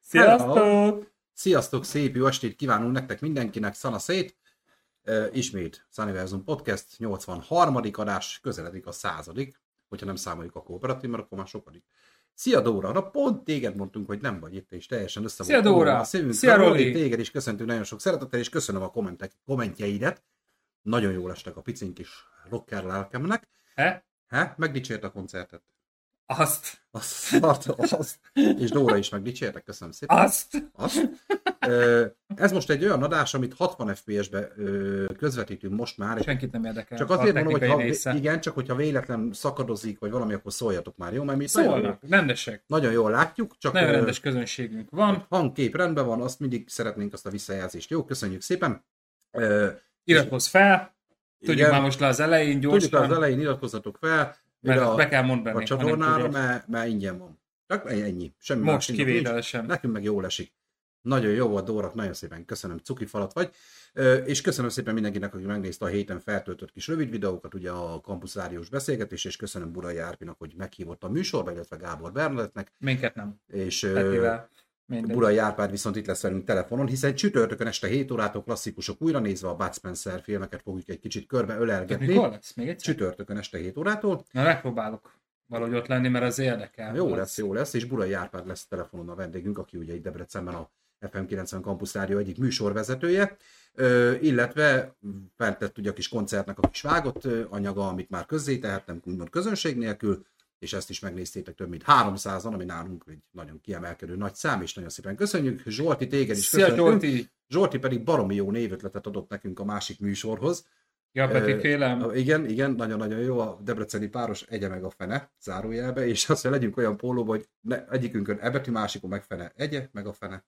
Sziasztok! Sziasztok, szép jó estét kívánunk nektek mindenkinek, szana szét! Ismét Sunniversum Podcast 83. adás, közeledik a századik, hogyha nem számoljuk a kooperatív, mert akkor már sokadik. Szia Dóra, na pont téged mondtunk, hogy nem vagy itt, és teljesen össze Szia Dóra! A szívünk. Szia Roli! Téged is köszöntünk nagyon sok szeretettel, és köszönöm a kommentek, kommentjeidet. Nagyon jól estek a picink kis rocker lelkemnek. He? He? Megdicsért a koncertet. Azt, Azt, azt, azt. És Dóra is megdicsértek, köszönöm szépen. azt. Azt. Ez most egy olyan adás, amit 60 FPS-be közvetítünk most már, Senkit nem érdekel. csak a azért mondom, hogy ha, része. igen, csak hogyha véletlen szakadozik, vagy valami, akkor szóljatok már, jó? Mert mi itt nagyon, Szólnak, rendesek. nagyon jól látjuk, csak Nagyon rendes közönségünk van. hangkép rendben van, azt mindig szeretnénk azt a visszajelzést. Jó, köszönjük szépen. Iratkozz fel. Tudjuk igen, már most le az elején tudjuk gyorsan, az elején iratkozzatok fel, mert a, be kell a mondani. nem csatornára, mert, mert ingyen van. Csak ennyi. Semmi más Most kivételesen. Nekünk meg jól esik. Nagyon jó volt, Dórak, nagyon szépen köszönöm, cuki falat vagy. És köszönöm szépen mindenkinek, aki megnézte a héten feltöltött kis rövid videókat, ugye a kampuszáriós beszélgetés, és köszönöm Burai Árpinak, hogy meghívott a műsorba, illetve Gábor Bernadettnek, Minket nem. és Petivel. Mindegy. Burai Árpád viszont itt lesz velünk telefonon, hiszen csütörtökön este 7 órától klasszikusok újra nézve a Bud Spencer filmeket fogjuk egy kicsit körbe ölelgetni. Mikor lesz? Még egyszer? Csütörtökön este 7 órától. Na, megpróbálok valahogy ott lenni, mert az érdekel. Jó lesz, jó lesz, és Burai Árpád lesz telefonon a vendégünk, aki ugye itt Debrecenben a FM90 Campus Rádió egyik műsorvezetője, ö, illetve fent lett ugye a kis koncertnek a kis vágott anyaga, amit már közzé tehettem, úgymond közönség nélkül, és ezt is megnéztétek több mint 300-an, ami nálunk egy nagyon kiemelkedő nagy szám, és nagyon szépen köszönjük. Zsolti, téged is Szia, köszöntünk. Zsolti! Zsolti pedig baromi jó névötletet adott nekünk a másik műsorhoz. Ja, Peti félem. Igen, igen, nagyon-nagyon jó, a debreceni páros egye meg a fene, zárójelbe, és azt, hogy legyünk olyan pólóba, hogy ne, egyikünkön ebetű, másikon meg fene egye, meg a fene.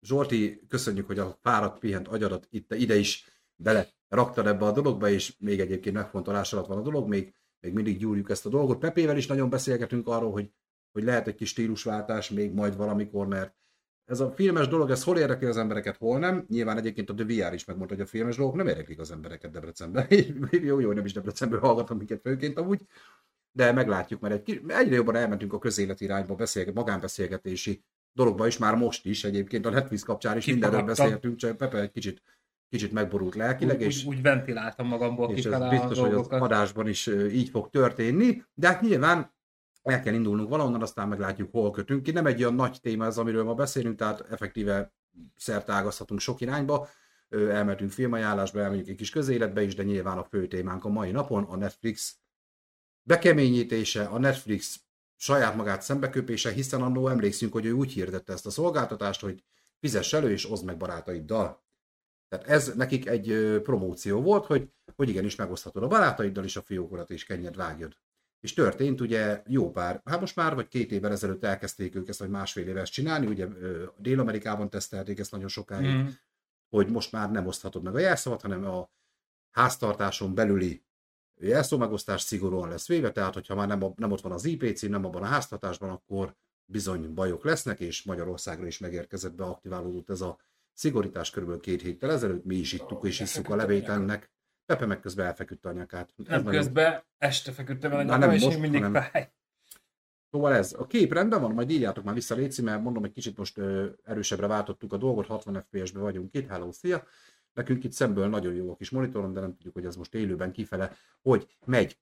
Zsolti, köszönjük, hogy a fáradt, pihent agyadat itt, ide is bele raktad ebbe a dologba, és még egyébként megfontolás alatt van a dolog, még, még mindig gyúrjuk ezt a dolgot. Pepével is nagyon beszélgetünk arról, hogy, hogy lehet egy kis stílusváltás még majd valamikor, mert ez a filmes dolog, ez hol érdekli az embereket, hol nem. Nyilván egyébként a The VR is megmondta, hogy a filmes dolgok nem érdeklik az embereket Debrecenben. jó, jó, nem is Debrecenből hallgatom minket főként amúgy, de meglátjuk, mert egy, egyre jobban elmentünk a közélet irányba, beszélget, magánbeszélgetési dologba is, már most is egyébként a Netflix kapcsán is mindenről beszéltünk, csak Pepe egy kicsit, kicsit megborult lelkileg, Úgy, és úgy, úgy ventiláltam magamból és ez biztos, hogy az adásban is így fog történni, de hát nyilván el kell indulnunk valahonnan, aztán meglátjuk, hol kötünk ki. Nem egy olyan nagy téma ez, amiről ma beszélünk, tehát effektíve szertágazhatunk sok irányba, elmentünk filmajánlásba, elmegyünk egy kis közéletbe is, de nyilván a fő témánk a mai napon a Netflix bekeményítése, a Netflix saját magát szembeköpése, hiszen annó emlékszünk, hogy ő úgy hirdette ezt a szolgáltatást, hogy fizess elő és oszd meg barátaiddal. Tehát ez nekik egy promóció volt, hogy, hogy igenis megoszthatod a barátaiddal, és a fiókodat is kennyed vágjad. És történt ugye jó pár, hát most már vagy két évvel ezelőtt elkezdték ők ezt, vagy másfél éve ezt csinálni, ugye Dél-Amerikában tesztelték ezt nagyon sokáig, Mm. hogy most már nem oszthatod meg a jelszavat, hanem a háztartáson belüli jelszó megosztás szigorúan lesz véve, tehát hogyha már nem, a- nem ott van az IP cím, nem abban a háztartásban, akkor bizony bajok lesznek, és Magyarországra is megérkezett, beaktiválódott ez a szigorítás körülbelül két héttel ezelőtt, mi is ittuk és isszuk a levét ennek. Pepe meg közben elfeküdte a nyakát. Ez Nem nagyon- közben este feküdtem el nem és most, még mindig hanem- fáj. Szóval ez, a kép rendben van, majd írjátok már vissza Léci, mert mondom, egy kicsit most ö, erősebbre váltottuk a dolgot, 60 FPS-be vagyunk itt, hello, szia! Nekünk itt szemből nagyon jó a kis monitorom, de nem tudjuk, hogy ez most élőben kifele, hogy megy.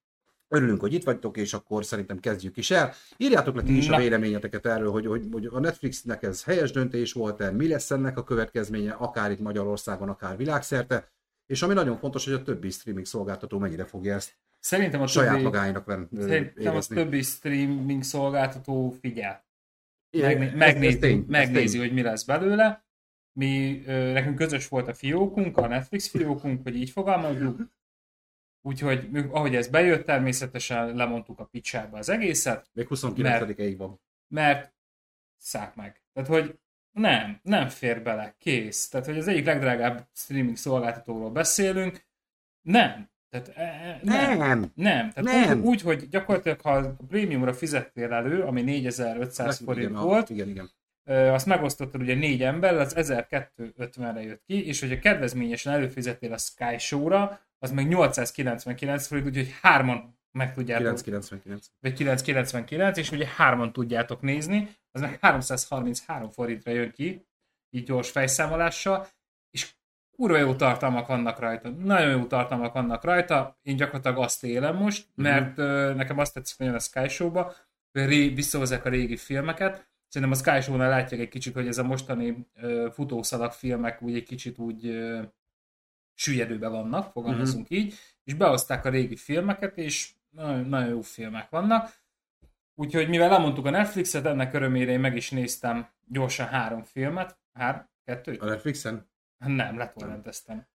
Örülünk, hogy itt vagytok, és akkor szerintem kezdjük is el. Írjátok le ti is a véleményeteket erről, hogy, hogy, hogy a Netflixnek ez helyes döntés volt-e, mi lesz ennek a következménye, akár itt Magyarországon, akár világszerte, és ami nagyon fontos, hogy a többi streaming szolgáltató mennyire fogja ezt Szerintem a saját többi, magáinak ven, szerintem érezni. többi streaming szolgáltató figyel. Igen, Megné- ez- ez megnézi, tény, megnézi hogy mi lesz belőle. Mi, ö, nekünk közös volt a fiókunk, a Netflix fiókunk, hogy így fogalmazzuk. Úgyhogy ahogy ez bejött, természetesen lemondtuk a picsába az egészet, Még 29-ig van. mert szák meg. Tehát, hogy nem, nem fér bele, kész. Tehát, hogy az egyik legdrágább streaming szolgáltatóról beszélünk, nem. Tehát, e, e, nem. Nem. Nem, tehát Nem. Úgy, hogy gyakorlatilag, ha a prémiumra fizettél elő, ami 4500 forint igen, volt, Igen, igen. azt megosztottad ugye négy ember, az 1250-re jött ki, és hogyha kedvezményesen előfizettél a Sky Show-ra, az meg 899 forint, úgyhogy hárman meg tudjátok, 999. vagy 999, és ugye hárman tudjátok nézni, az meg 333 forintra jön ki, így gyors fejszámolással, és kurva jó tartalmak vannak rajta, nagyon jó tartalmak vannak rajta, én gyakorlatilag azt élem most, mert ö, nekem azt tetszik nagyon a Sky Show-ba, hogy visszahozzák a régi filmeket, szerintem a Sky Show-nál látják egy kicsit, hogy ez a mostani ö, futószalag filmek úgy egy kicsit úgy ö, süllyedőben vannak, fogalmazunk így, és behozták a régi filmeket, és nagyon, nagyon jó filmek vannak. Úgyhogy mivel lemondtuk a Netflixet, ennek örömére én meg is néztem gyorsan három filmet. Hár? Kettőt? A Netflixen? Nem, letorrenteztem.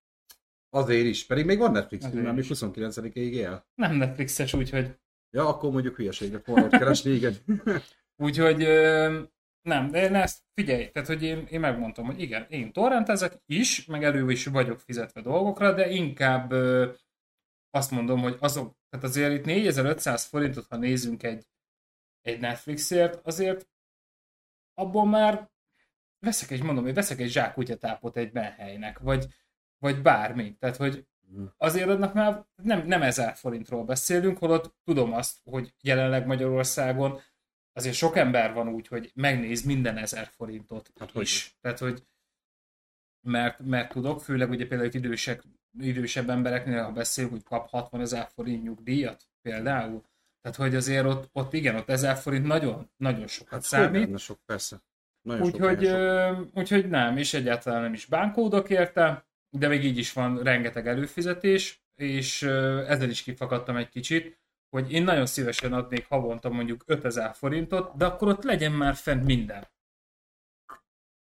Azért is. Pedig még van Netflix, Azért mert még is. 29-ig él. Nem Netflixes, úgyhogy, Ja, akkor mondjuk hülyeséget volna keresni, igen. úgyhogy ö, nem, de én ezt figyelj, tehát hogy én, én megmondtam, hogy igen, én torrentezek is, meg elő is vagyok fizetve dolgokra, de inkább ö, azt mondom, hogy azok, tehát azért itt 4500 forintot, ha nézünk egy, egy Netflixért, azért abból már veszek egy, mondom, hogy veszek egy zsák kutyatápot egy menhelynek, vagy, vagy bármi. Tehát, hogy azért annak már nem, nem ezer forintról beszélünk, holott tudom azt, hogy jelenleg Magyarországon azért sok ember van úgy, hogy megnéz minden ezer forintot Hát hogy is. Tehát, hogy mert, mert tudok, főleg ugye például idősek, idősebb embereknél, ha beszélünk, hogy kap 60 ezer forint nyugdíjat például. Tehát, hogy azért ott, ott igen, ott ezer forint nagyon, nagyon sokat Hát számít. Nagyon sok, persze. Nagyon sok, Úgyhogy, nagyon sok. ö, úgyhogy nem, és egyáltalán nem is bánkódok érte, de még így is van rengeteg előfizetés, és ezzel is kifakadtam egy kicsit, hogy én nagyon szívesen adnék havonta mondjuk 5000 forintot, de akkor ott legyen már fent minden.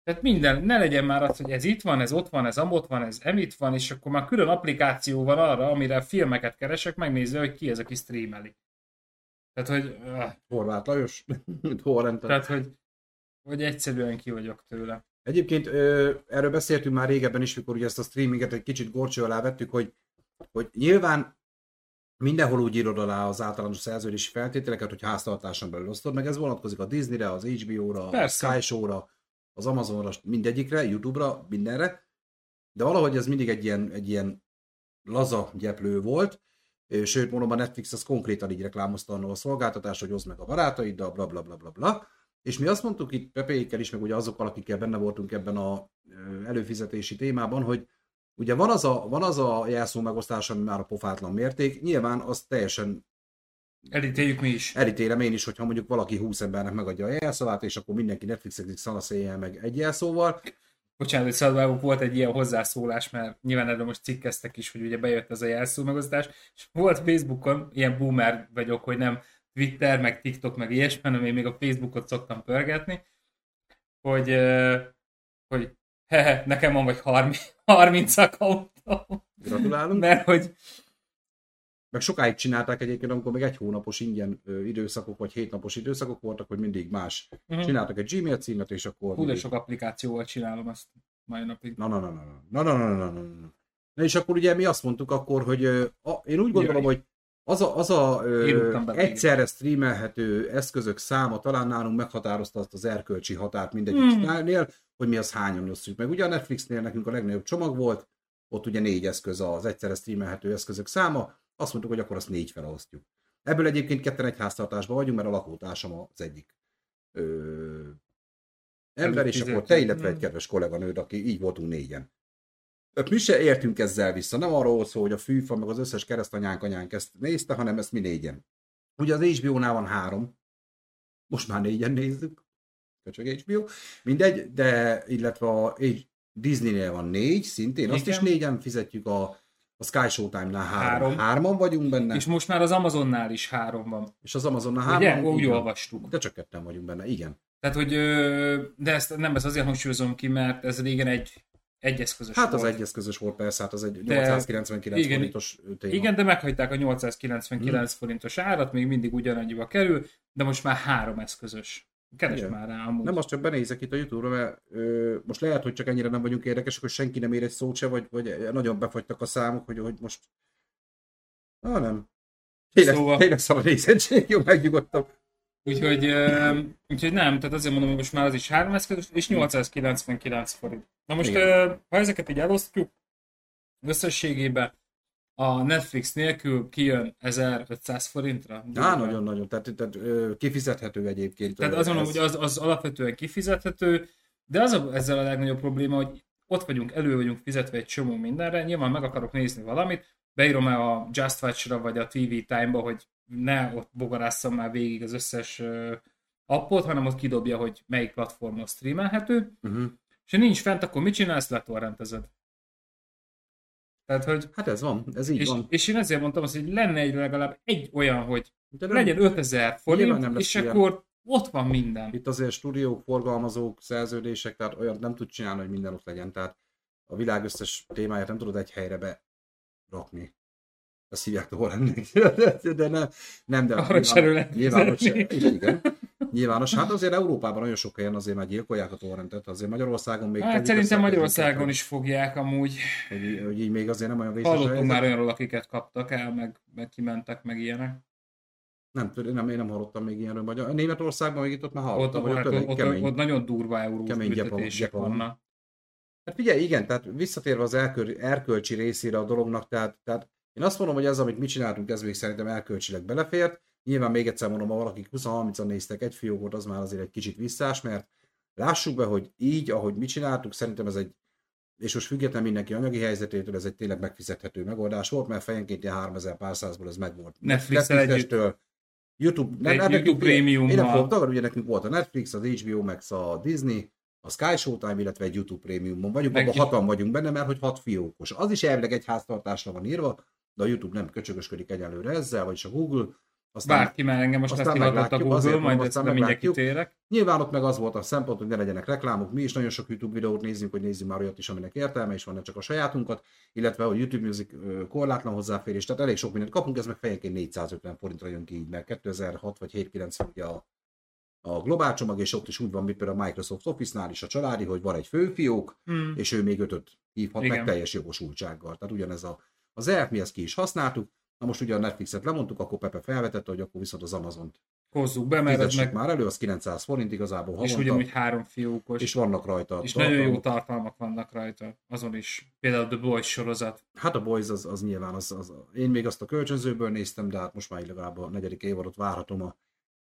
Tehát minden, ne legyen már az, hogy ez itt van, ez ott van, ez amott van, ez emitt van, és akkor már külön applikáció van arra, amire filmeket keresek, megnézve, hogy ki ez, aki streameli. Tehát, hogy, öh, Horváth Lajos, mint tehát, hogy, hogy egyszerűen ki vagyok tőle. Egyébként ö, erről beszéltünk már régebben is, mikor ugye ezt a streaminget egy kicsit gorcső alá vettük, hogy, hogy nyilván mindenhol úgy írod alá az általános szerződési feltételeket, hogy háztartáson belül osztod, meg ez vonatkozik a Disneyre, az HBO-ra, a Persze. Sky Show-ra, az Amazonra, mindegyikre, YouTube-ra, mindenre, de valahogy ez mindig egy ilyen, egy ilyen laza gyeplő volt, sőt, mondom, a Netflix az konkrétan így reklámozta annól a szolgáltatást, hogy hozd meg a barátaiddal, bla bla bla bla bla. És mi azt mondtuk itt Pepéikkel is, meg ugye azokkal, akikkel benne voltunk ebben a előfizetési témában, hogy ugye van az a, van az a jelszó megosztás, ami már a pofátlan mérték, nyilván az teljesen Elítéljük mi is. elítélem én is, hogyha mondjuk valaki 20 embernek megadja a jelszavát, és akkor mindenki Netflixezik szanaszéjjel meg egy jelszóval. Bocsánat, hogy szabadvágok volt egy ilyen hozzászólás, mert nyilván erről most cikkeztek is, hogy ugye bejött ez a jelszó megosztás, és volt Facebookon, ilyen boomer vagyok, hogy nem Twitter, meg TikTok, meg ilyesmi, hanem én még a Facebookot szoktam pörgetni, hogy, hogy hehe, nekem van vagy 30, 30 accountom, Gratulálunk. mert hogy Meg sokáig csinálták egyébként, amikor még egy hónapos ingyen időszakok, vagy hétnapos időszakok voltak, hogy mindig más. Mhm. Csináltak egy Gmail címet, és akkor... hú, mindig- sok applikációval csinálom azt mai napig. Na, na, na, na, na, na, na, na, na, na, na. És akkor ugye mi azt mondtuk akkor, hogy a, én úgy gondolom, Jaj. hogy az a, az a ö, egyszerre streamelhető eszközök száma talán nálunk meghatározta azt az erkölcsi határt mindegyik Hmm. Hogy mi az hányan osztjuk meg. Ugye a Netflixnél nekünk a legnagyobb csomag volt, ott ugye négy eszköz az egyszerre streamelhető eszközök száma, azt mondtuk, hogy akkor azt négy felosztjuk. Ebből egyébként ketten egy háztartásban vagyunk, mert a lakótársam az egyik ö, ember, és akkor te, illetve egy kedves kolléganőd, aki így voltunk négyen. Mi se értünk ezzel vissza. Nem arról szól, hogy a fűfa, meg az összes keresztanyánk anyánk ezt nézte, hanem ezt mi négyen. Ugye az HBO-nál van három. Most már négyen nézzük. Köcsög HBO. Mindegy, de illetve a Disneynél van négy, szintén. Azt Igen. is négyen fizetjük a, a Sky Showtime-nál három. Három. Hárman vagyunk benne, És most már az Amazonnál is három van. és az Amazonnál hárman. Ugye? Úgy van. olvastuk. De csak ketten vagyunk benne, igen. Tehát, hogy, de ezt nem ezt azért hangsúlyozom ki, mert ez régen egy, egy eszközös Hát az volt. egy eszközös volt persze, hát az egy De- 899 igen, forintos téma. Igen, de meghagyták a 899 Hmm. forintos árat, még mindig ugyanannyiba kerül, de most már három eszközös. Keres Igen. már rá amúgy. Nem, most csak benézek itt a Youtube-ra, mert ö, most lehet, hogy csak ennyire nem vagyunk érdekesek, hogy senki nem ér egy szót se, vagy, vagy nagyon befagytak a számok, hogy, hogy most... Ah, nem. Tényleg, Szóval- tényleg szar a nézettség, jó, megnyugodtam. Úgyhogy, ö, úgyhogy nem, tehát azért mondom, hogy most már az is három eszközös, és 899 forint. Na most, ö, ha ezeket így elosztjuk összességében, a Netflix nélkül kijön 1500 forintra. Á, nagyon-nagyon, tehát, tehát kifizethető egyébként. Tehát mondom, ez- hogy az, az alapvetően kifizethető, de az a, ezzel a legnagyobb probléma, hogy ott vagyunk, elő vagyunk fizetve egy csomó mindenre, nyilván meg akarok nézni valamit, beírom el a Just Watch-ra vagy a TV Time-ba, hogy ne ott bogarásszam már végig az összes appot, hanem ott kidobja, hogy melyik platformon streamelhető, Uh-huh. és ha nincs fent, akkor mit csinálsz? Letorrentezed. Tehát, hogy Hát ez van, ez így és, van. és én ezért mondtam azt, hogy lenne egy legalább egy olyan, hogy De nem- legyen 5000 Nyilván forint, nem lesz és ilyen. akkor ott van minden. Itt azért stúdiók, forgalmazók, szerződések, tehát olyan nem tud csinálni, hogy minden ott legyen. Tehát a világ összes témáját nem tudod egy helyre be rakni. Ezt hívják torrentnek. De nem, nem de Arra lehet nyilvános, fizetni. igen. Nyilvános. Hát azért Európában nagyon sok helyen azért már gyilkolják a torrentet. Azért Magyarországon még... Hát szerintem Magyarországon is fogják amúgy. Hogy, hogy így még azért nem olyan vészes Hallottunk már olyanról, akiket kaptak el, meg, meg kimentek, meg ilyenek. Nem, nem, én nem hallottam még ilyenről. Magyar... Németországban még itt ott már Ott, hallottam, ott, hogy hát, ott, ott, kemény. ott nagyon durva eurós kemény büntetések vannak. Hát figyelj, igen, tehát visszatérve az elkör, erkölcsi részére a dolognak, tehát, tehát én azt mondom, hogy ez, amit mi csináltunk, ez még szerintem erkölcsileg belefért. Nyilván még egyszer mondom, ha valakik 20-30-an néztek egy fiókot, az már azért egy kicsit visszás, mert lássuk be, hogy így, ahogy mi csináltuk, szerintem ez egy, és most független mindenki anyagi helyzetétől, ez egy tényleg megfizethető megoldás volt, mert fejenként ilyen 3000 pár százból ez megvolt. Netflix-el Netflix-től, YouTube, Egy nem, YouTube nekünk- Premiummal. Én nem fogom tagadni, ugye nekünk volt a Netflix, az HBO, Max, a Disney, a Sky Showtime, illetve egy YouTube Premiumon vagyunk, Meg abban hatan vagyunk benne, mert hogy hat fiókos. Az is elvileg egy háztartásra van írva, de a YouTube nem köcsögösködik egyelőre ezzel, vagyis a Google. Aztán Bárki már engem most aztán leszivadott a meglátjuk, Google, azért majd ezt aztán nem mindjárt meglátjuk. kitérek. Nyilván ott meg az volt a szempont, hogy ne legyenek reklámok, mi is nagyon sok YouTube videót nézzünk, hogy nézzünk már olyat is, aminek értelme is van, nem csak a sajátunkat, illetve a YouTube Music korlátlan hozzáférés, tehát elég sok mindent kapunk, ez meg fejenként 450 forintra jön ki így, mert 2006 vagy 790 ugye a, a globál csomag, és ott is úgy van, mint például a Microsoft Office-nál is a családi, hogy van egy főfiók, Hmm. és ő még ötöt hívhat Igen. meg teljes jogosultsággal. Tehát ugyanez a, az ERP, mi ezt ki is használtuk, na most ugye a Netflixet lemondtuk, akkor Pepe felvetette, hogy akkor viszont az Amazon-t Hozzuk be, mert ez meg, már elő, az 900 forint igazából és havonta, ugyanúgy három fiókos. és vannak rajta. És nagyon jó tartalmak. tartalmak vannak rajta, azon is. Például The Boys sorozat. Hát a Boys az, az nyilván, az, az, én még azt a kölcsönzőből néztem, de hát most már legalább a negyedik évadot várhatom a,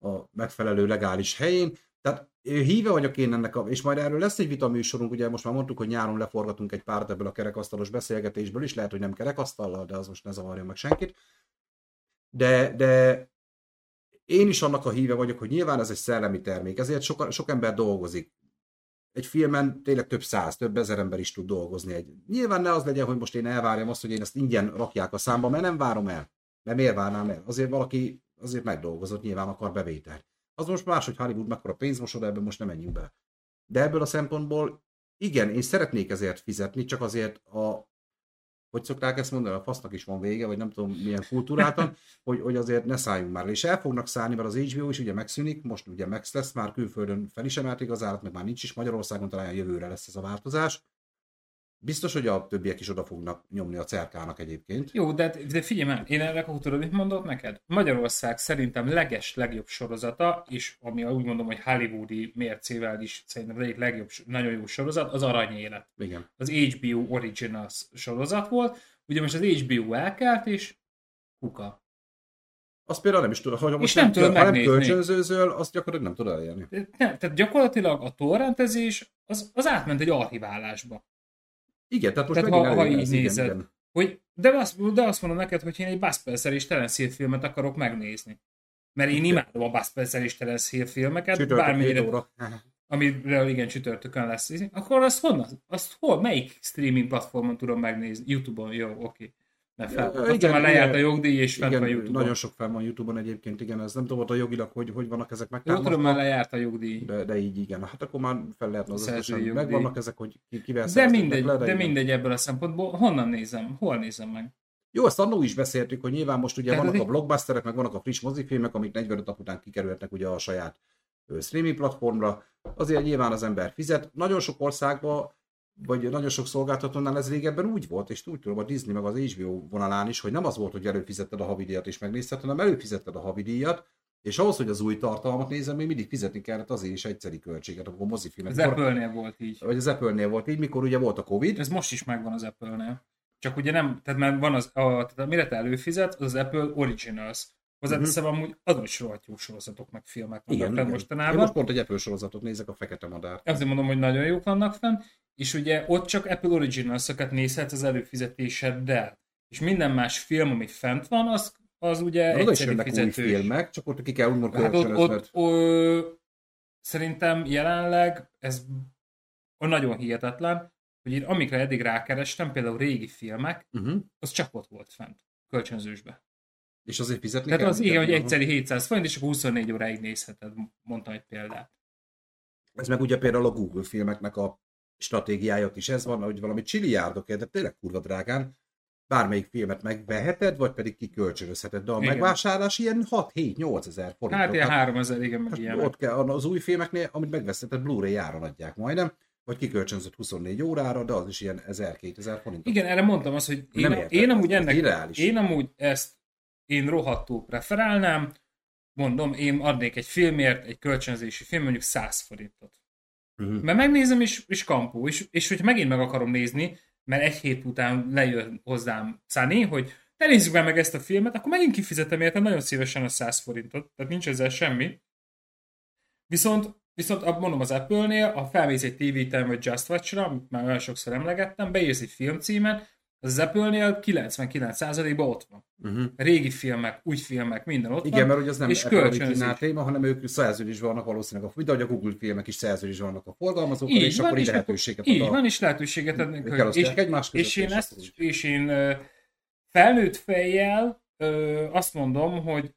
a megfelelő legális helyén. Tehát híve vagyok én ennek, a, és majd erről lesz egy vita műsorunk, ugye most már mondtuk, hogy nyáron leforgatunk egy párat ebből a kerekasztalos beszélgetésből is, lehet, hogy nem kerekasztallal, de az most ne zavarja meg senkit. De, de én is annak a híve vagyok, hogy nyilván ez egy szellemi termék, ezért sok, sok ember dolgozik. Egy filmen tényleg több száz, több ezer ember is tud dolgozni. Egy, nyilván ne az legyen, hogy most én elvárjam azt, hogy én ezt ingyen rakják a számba, mert nem várom el. Mert miért várnám el? Azért valaki azért megdolgozott, nyilván akar bevételt. Az most más, hogy Hollywood mekkora pénzmosod, ebben most nem menjünk be. De ebből a szempontból igen, én szeretnék ezért fizetni, csak azért a hogy szokták ezt mondani, a fasznak is van vége, vagy nem tudom milyen kultúráltan, hogy, hogy azért ne szálljunk már. És el fognak szállni, mert az HBO is ugye megszűnik, most ugye Max lesz, már külföldön fel is emelték az állat, meg már nincs is Magyarországon, talán jövőre lesz ez a változás. Biztos, hogy a többiek is oda fognak nyomni a cerkának egyébként. Jó, de, de figyelj már, én erre tudod, mit mondok neked? Magyarország szerintem leges legjobb sorozata, és ami úgy mondom, hogy hollywoodi mércével is szerintem az egyik legjobb, nagyon jó sorozat, az Aranyélet. Igen. Az HBO Originals sorozat volt, ugye most az HBO elkelt, és kuka. Azt például nem is tudom, hogy most nem nem, tudod nem kölcsönzőzöl, azt gyakorlatilag nem tudod elérni. Nem, tehát gyakorlatilag a torrentezés az, az átment egy archiválásba. Igen, tehát most Tehát ha- ha így nézed. igen. Hogy, de, azt, de azt mondom neked, hogy én egy Buzz Spencer és Terence Hill filmet akarok megnézni. Mert én imádom a Buzz Spencer és Terence Hill filmeket, Csütörtök bármennyire, 7 óra. amiről igen csütörtökön lesz. Akkor azt honnan? Azt hol? Melyik streaming platformon tudom megnézni? Youtube-on, jó, oké. Mert fel, igen, igen, már lejárt a jogdíj, és fent van Igen, Youtube-on. nagyon sok fel van YouTube-on egyébként, igen, ez nem tudom ott a jogilag, hogy, hogy vannak ezek Jó, tudom, már lejárt a jogdíj. De, de így igen, hát akkor már fel lehetne az összesen. Megvannak ezek, hogy ki, kivel De mindegy, le, de igen. mindegy ebből a szempontból. Honnan nézem? Hol nézem meg? Jó, ezt annó is beszéltük, hogy nyilván most ugye Tehát vannak a blockbusterek, meg vannak a friss mozifilmek, amik 45 nap után kikerülhetnek ugye a saját streaming platformra. Azért nyilván az ember fizet. Nagyon sok országban, vagy nagyon sok szolgáltatónál ez régebben úgy volt, és úgy tudom, a Disney meg az HBO vonalán is, hogy nem az volt, hogy előfizetted a havidíjat és megnézted, hanem előfizetted a havidíjat, és ahhoz, hogy az új tartalmat nézem, még mindig fizetni kellett azért is egyszeri költséget, akkor mozifilmet. Az Apple-nél volt így. Vagy az Apple-nél volt így, mikor ugye volt a Covid, Ez most is megvan az Apple-nél. csak ugye nem, tehát már van az, a, tehát amire te előfizet, az az Apple Originals. Hozzáteszem, uh-huh. amúgy azon is rohadt jó sorozatok, meg filmek vannak Igen, fenn igen. mostanában. Én most pont egy Apple sorozatot nézek, a Fekete Madár. Azért mondom, hogy nagyon jók vannak fenn, és ugye ott csak Apple Originals-okat nézhetsz az előfizetéseddel. És minden más film, ami fent van, az, az ugye De oda is egyszerű jönnek új fizetős. filmek, csak ott ki kell úgymond Hát ott, ott ö, szerintem jelenleg ez nagyon hihetetlen, hogy én amikre eddig rákerestem, például régi filmek, Uh-huh. az csak ott volt fent, kölcsönzősbe. És azért fizetni Tehát kell? az igen, hogy Aha. egyszeri 700 forint, és akkor 24 óráig nézheted, mondtam egy példát. Ez meg ugye például a Google filmeknek a stratégiája is ez van, hogy valami csiliárdokért, de tényleg kurva drágán bármelyik filmet megveheted, vagy pedig kikölcsönözheted, de a Igen. megvásárlás ilyen 6-7-8 ezer forint. Hát ilyen 3000, igen, meg Hát ilyen. ott kell, az új filmeknél, amit megveszed, Blu-ray áron adják majdnem, vagy kikölcsönzött 24 órára, de az is ilyen 1000-2000 forint. Igen, erre mondtam azt, hogy én, Nem én, érted, én amúgy ennek, irreális. én amúgy ezt én rohadtul preferálnám, mondom, én adnék egy filmért, egy kölcsönzési film, mondjuk 100 forintot. Uh-huh. Mert megnézem, és, és kampó, és, és hogyha megint meg akarom nézni, mert egy hét után lejön hozzám Sunny, hogy ne nézzük már meg ezt a filmet, akkor megint kifizetem érte nagyon szívesen a 100 forintot, tehát nincs ezzel semmi. Viszont, viszont mondom az Apple-nél, ha felmész egy TV Time vagy Just Watch-ra, amit már olyan sokszor emlegettem, beírsz egy filmcímet, az, Apple-nél 99%-ban ott van. Uh-huh. Régi filmek, új filmek, minden ott Igen, van. mert hogy az nem és Apple téma, hanem ők szerződésben vannak valószínűleg, a, mint ahogy a Google filmek is szerződésben vannak a forgalmazókkal, Így és van, akkor így és lehetőséget Így a... van, és lehetőséget adni. Ők elosztják egymás között, és én és ezt, és én felnőtt fejjel ö, azt mondom, hogy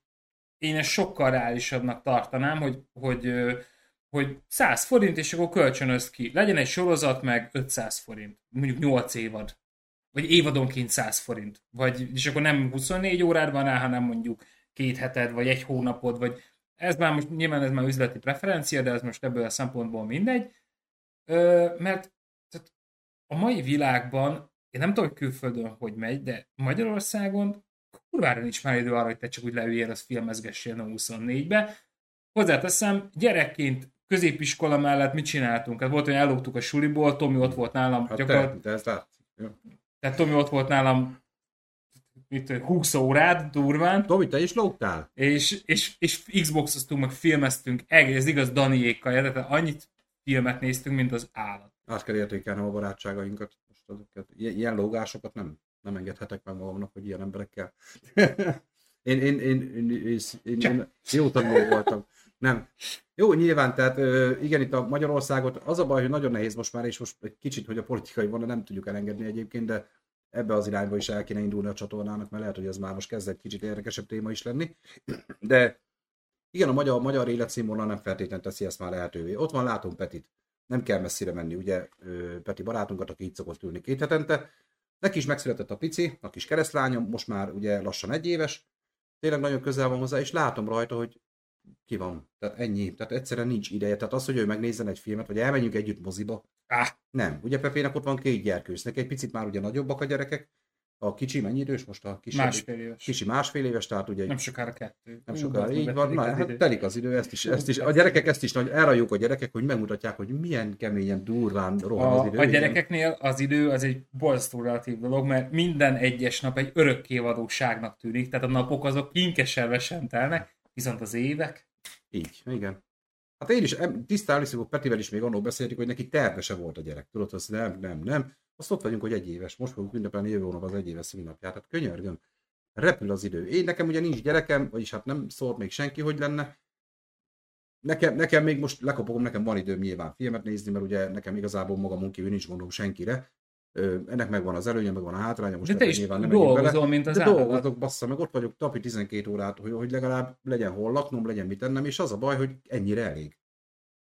én ezt sokkal reálisabbnak tartanám, hogy, hogy, ö, hogy 100 forint, és akkor kölcsönözt ki. Legyen egy sorozat, meg 500 forint. Mondjuk 8 évad. Vagy évadonként 100 forint. Vagy, és akkor nem 24 órád van rá, hanem mondjuk két heted, vagy egy hónapod, vagy ez már most nyilván ez már üzleti preferencia, de ez most ebből a szempontból mindegy. Ö, mert tehát a mai világban, én nem tudom, hogy külföldön hogy megy, de Magyarországon kurvára nincs már idő arra, hogy te csak úgy leüljél, az filmezgessél a 24-be. Hozzáteszem, gyerekként középiskola mellett mit csináltunk? Hát volt, hogy elloptuk a suliból, Tomi ott volt nálam, Hát gyakorlatilag, te, te ezt látszik. Tehát Tomi ott volt nálam mit, tudom, 20 órát durván, Tomi, te is lógtál? és, és, és Xboxoztunk, meg filmeztünk, egész igaz Daniékkal, tehát annyit filmet néztünk, mint az állat. Át kell értékelnem a barátságainkat. Most azokat, ilyen, lógásokat nem, nem engedhetek meg magamnak, hogy ilyen emberekkel. én, én, én, én, én, én, én, jó tanuló voltam. Nem. Jó, nyilván, tehát igen, itt a Magyarországot az a baj, hogy nagyon nehéz most már, és most egy kicsit, hogy a politikai van, nem tudjuk elengedni egyébként, de ebbe az irányba is el kéne indulni a csatornának, mert lehet, hogy ez már most kezd egy kicsit érdekesebb téma is lenni. De igen, a magyar, magyar életszínvonal nem feltétlenül teszi ezt már lehetővé. Ott van, látom Petit. Nem kell messzire menni, ugye Peti barátunkat, aki itt szokott ülni két hetente. Neki is megszületett a pici, a kis keresztlányom, most már ugye lassan egy éves. Tényleg nagyon közel van hozzá, és látom rajta, hogy ki van. Tehát ennyi. Tehát egyszerűen nincs ideje. Tehát az, hogy ő megnézzen egy filmet, vagy elmenjünk együtt moziba, Ah, nem. Ugye Pepének ott van két gyerkőc, neki egy picit már ugye nagyobbak a gyerekek. A kicsi mennyi idős most a kis? másfél éves. Kicsi másfél éves, tehát ugye Nem sokára kettő. nem sokára így van, na, hát telik az idő, ezt is, ezt is, a gyerekek ezt is nagy, elrajuk a gyerekek, hogy megmutatják, hogy milyen keményen, durván rohan az A, idő. a igen. gyerekeknél az idő az egy borzasztó relatív dolog, mert minden egyes nap egy örökkévalóságnak tűnik, tehát a napok azok kinkeservesen telnek, viszont az évek, Így, igen. Hát én is tisztán hiszem, hogy Petivel is még annól beszéltük, hogy neki terve se volt a gyerek. Tudod, azt nem, nem, nem. Azt ott vagyunk, hogy egy éves. Most fogunk ünnepelni jövő hónap az egy éves szülinapját. Hát könyörgöm. Repül az idő. Én nekem ugye nincs gyerekem, vagyis hát nem szólt még senki, hogy lenne. Nekem, nekem még most lekopogom, nekem van időm nyilván filmet nézni, mert ugye nekem igazából magamon kívül nincs gondom senkire. Ennek megvan az előnye, megvan a hátránya, most de te is nyilván nem menjünk bele. dolgozol, mint az De állat. dolgozok, bassza, meg ott vagyok napi 12 órát, hogy, hogy legalább legyen hol laknom, legyen mit tennem, és az a baj, hogy ennyire elég.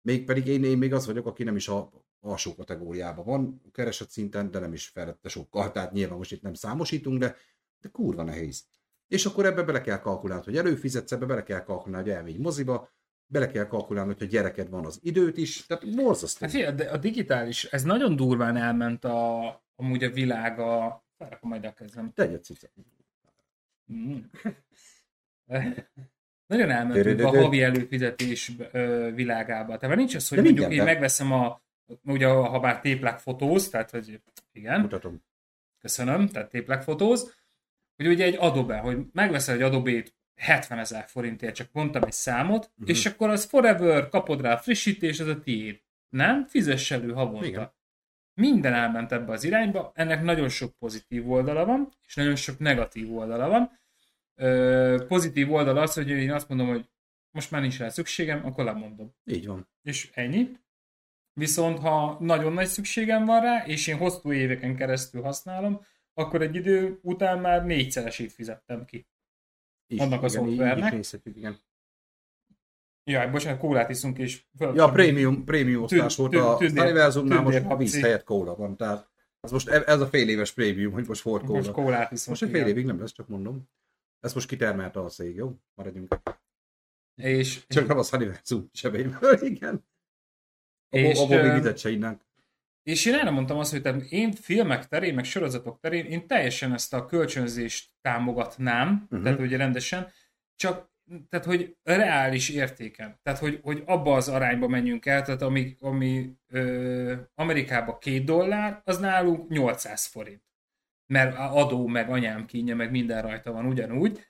Mégpedig én, én még az vagyok, aki nem is a alsó kategóriában van, keresett szinten, de nem is felette sokkal, tehát nyilván most itt nem számosítunk, de, de kurva nehéz. És akkor ebbe bele kell kalkulálni, hogy előfizetsz, ebbe bele kell kalkulálni, hogy elmegy moziba, bele kell kalkulálni, hogy a gyereked van az időt is, tehát borzasztó. Hát figyelj, de a digitális, ez nagyon durván elment a, amúgy a világ a... Akkor majd elkezdem. Tegyed cica. Mm. Nagyon elmentünk a havi előfizetés világába. Tehát nincs az, hogy mondjuk én megveszem a, ugye ha bár téplák fotóz, tehát hogy igen, Mutatom. köszönöm, tehát téplekfotóz, hogy ugye egy Adobe, hogy megveszel egy Adobe-t 70 ezer forintért, csak mondtam egy számot, uh-huh. és akkor az forever, kapod rá a frissítés, az a tiéd. Nem? Fizess elő havonta. Igen. Minden elment ebbe az irányba, ennek nagyon sok pozitív oldala van, és nagyon sok negatív oldala van. Ö, pozitív oldal az, hogy én azt mondom, hogy most már nincs rá szükségem, akkor lemondom. Így van. És ennyi. Viszont ha nagyon nagy szükségem van rá, és én hosszú éveken keresztül használom, akkor egy idő után már négyszeresét fizettem ki. Így, Annak a szoftvernek. Nézhetjük, igen. Jaj, bocsánat, kólát iszunk, és föl... Ja, prémium, prémium osztás volt a Univerzumnál, most a víz helyett kóla van, tehát ez most ez a fél éves prémium, hogy most volt kóla. Most kólát iszunk. Most egy fél évig nem lesz, csak mondom. Ezt most kitermelte a szég, jó? Maradjunk. És, Csak nem az Univerzum sebeimből, igen. És, Abból még ö, vizet se innánk. És én erre mondtam azt, hogy én filmek terén, meg sorozatok terén, én teljesen ezt a kölcsönzést támogatnám, uh-huh. tehát ugye rendesen, csak tehát, hogy reális értéken. Tehát, hogy, hogy abba az arányba menjünk el, tehát ami, ami ö, Amerikában két dollár, az nálunk 800 forint. Mert adó, meg anyám kínja, meg minden rajta van ugyanúgy.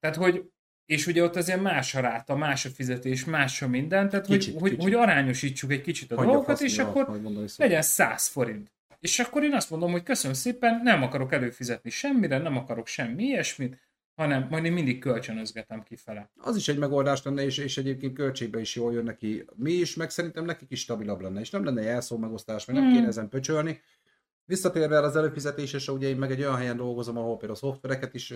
Tehát, hogy és ugye ott azért más a ráta, más a fizetés, más a minden, tehát Kicsit, hogy, hogy, kicsit. hogy arányosítsuk egy kicsit a Hagyja dolgokat, és akkor mondani szoktam. legyen 100 forint. És akkor én azt mondom, hogy köszönöm szépen, nem akarok előfizetni semmire, nem akarok semmi ilyesmit, hanem majd én mindig kölcsönözgetem kifele. Az is egy megoldás lenne, és, és egyébként költségbe is jól jön neki. Mi is, meg szerintem nekik is stabilabb lenne, és nem lenne jelszó megosztás, mert nem Hmm. kéne ezen pöcsölni. Visszatérve erre az előfizetésre, ugye én meg egy olyan helyen dolgozom, ahol például a szoftvereket is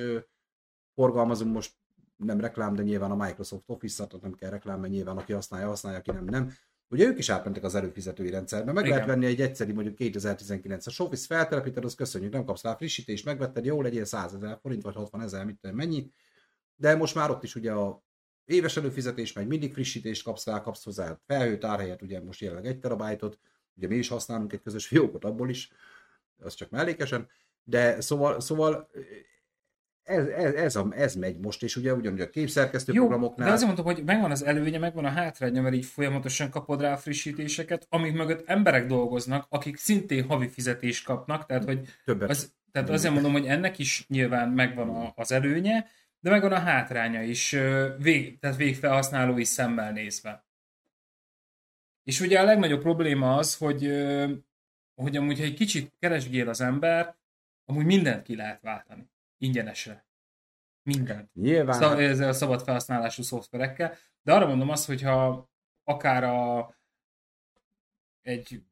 forgalmazunk most, nem reklám, de nyilván a Microsoft Office-at nem kell reklám, mert nyilván aki használja, használja, aki nem, nem. Ugye ők is átmentek az előfizetői rendszerbe, meg Igen. lehet venni egy egyszeri mondjuk 2019-es Office feltelepíted, az köszönjük, nem kapsz rá frissítést, megvetted, jó legyen 100 ezer forint, vagy 60 ezer, mit tudom, mennyi. De most már ott is ugye a éves előfizetés, meg mindig frissítést kapsz rá, kapsz hozzá felhőt árhelyet, ugye most jelenleg egy terabájtot, ugye mi is használunk egy közös fiókot abból is, az csak mellékesen, de szóval, szóval ez, ez, ez, a, ez megy most, és ugye ugyanúgy a képszerkesztő Jó, programoknál. de azért mondtam, hogy megvan az előnye, megvan a hátránya, mert így folyamatosan kapod rá frissítéseket, amik mögött emberek dolgoznak, akik szintén havi fizetést kapnak, tehát hogy többet. az, tehát azért mondom, hogy ennek is nyilván megvan a, az előnye, de megvan a hátránya is, vég, tehát végfelhasználói szemmel nézve. És ugye a legnagyobb probléma az, hogy, hogy amúgy, ha egy kicsit keresgél az ember, amúgy mindent ki lehet váltani. Ingyenesre. Mindent. Nyilván, Szab, ezzel a szabad felhasználású szoftverekkel. De arra mondom azt, hogyha akár a egy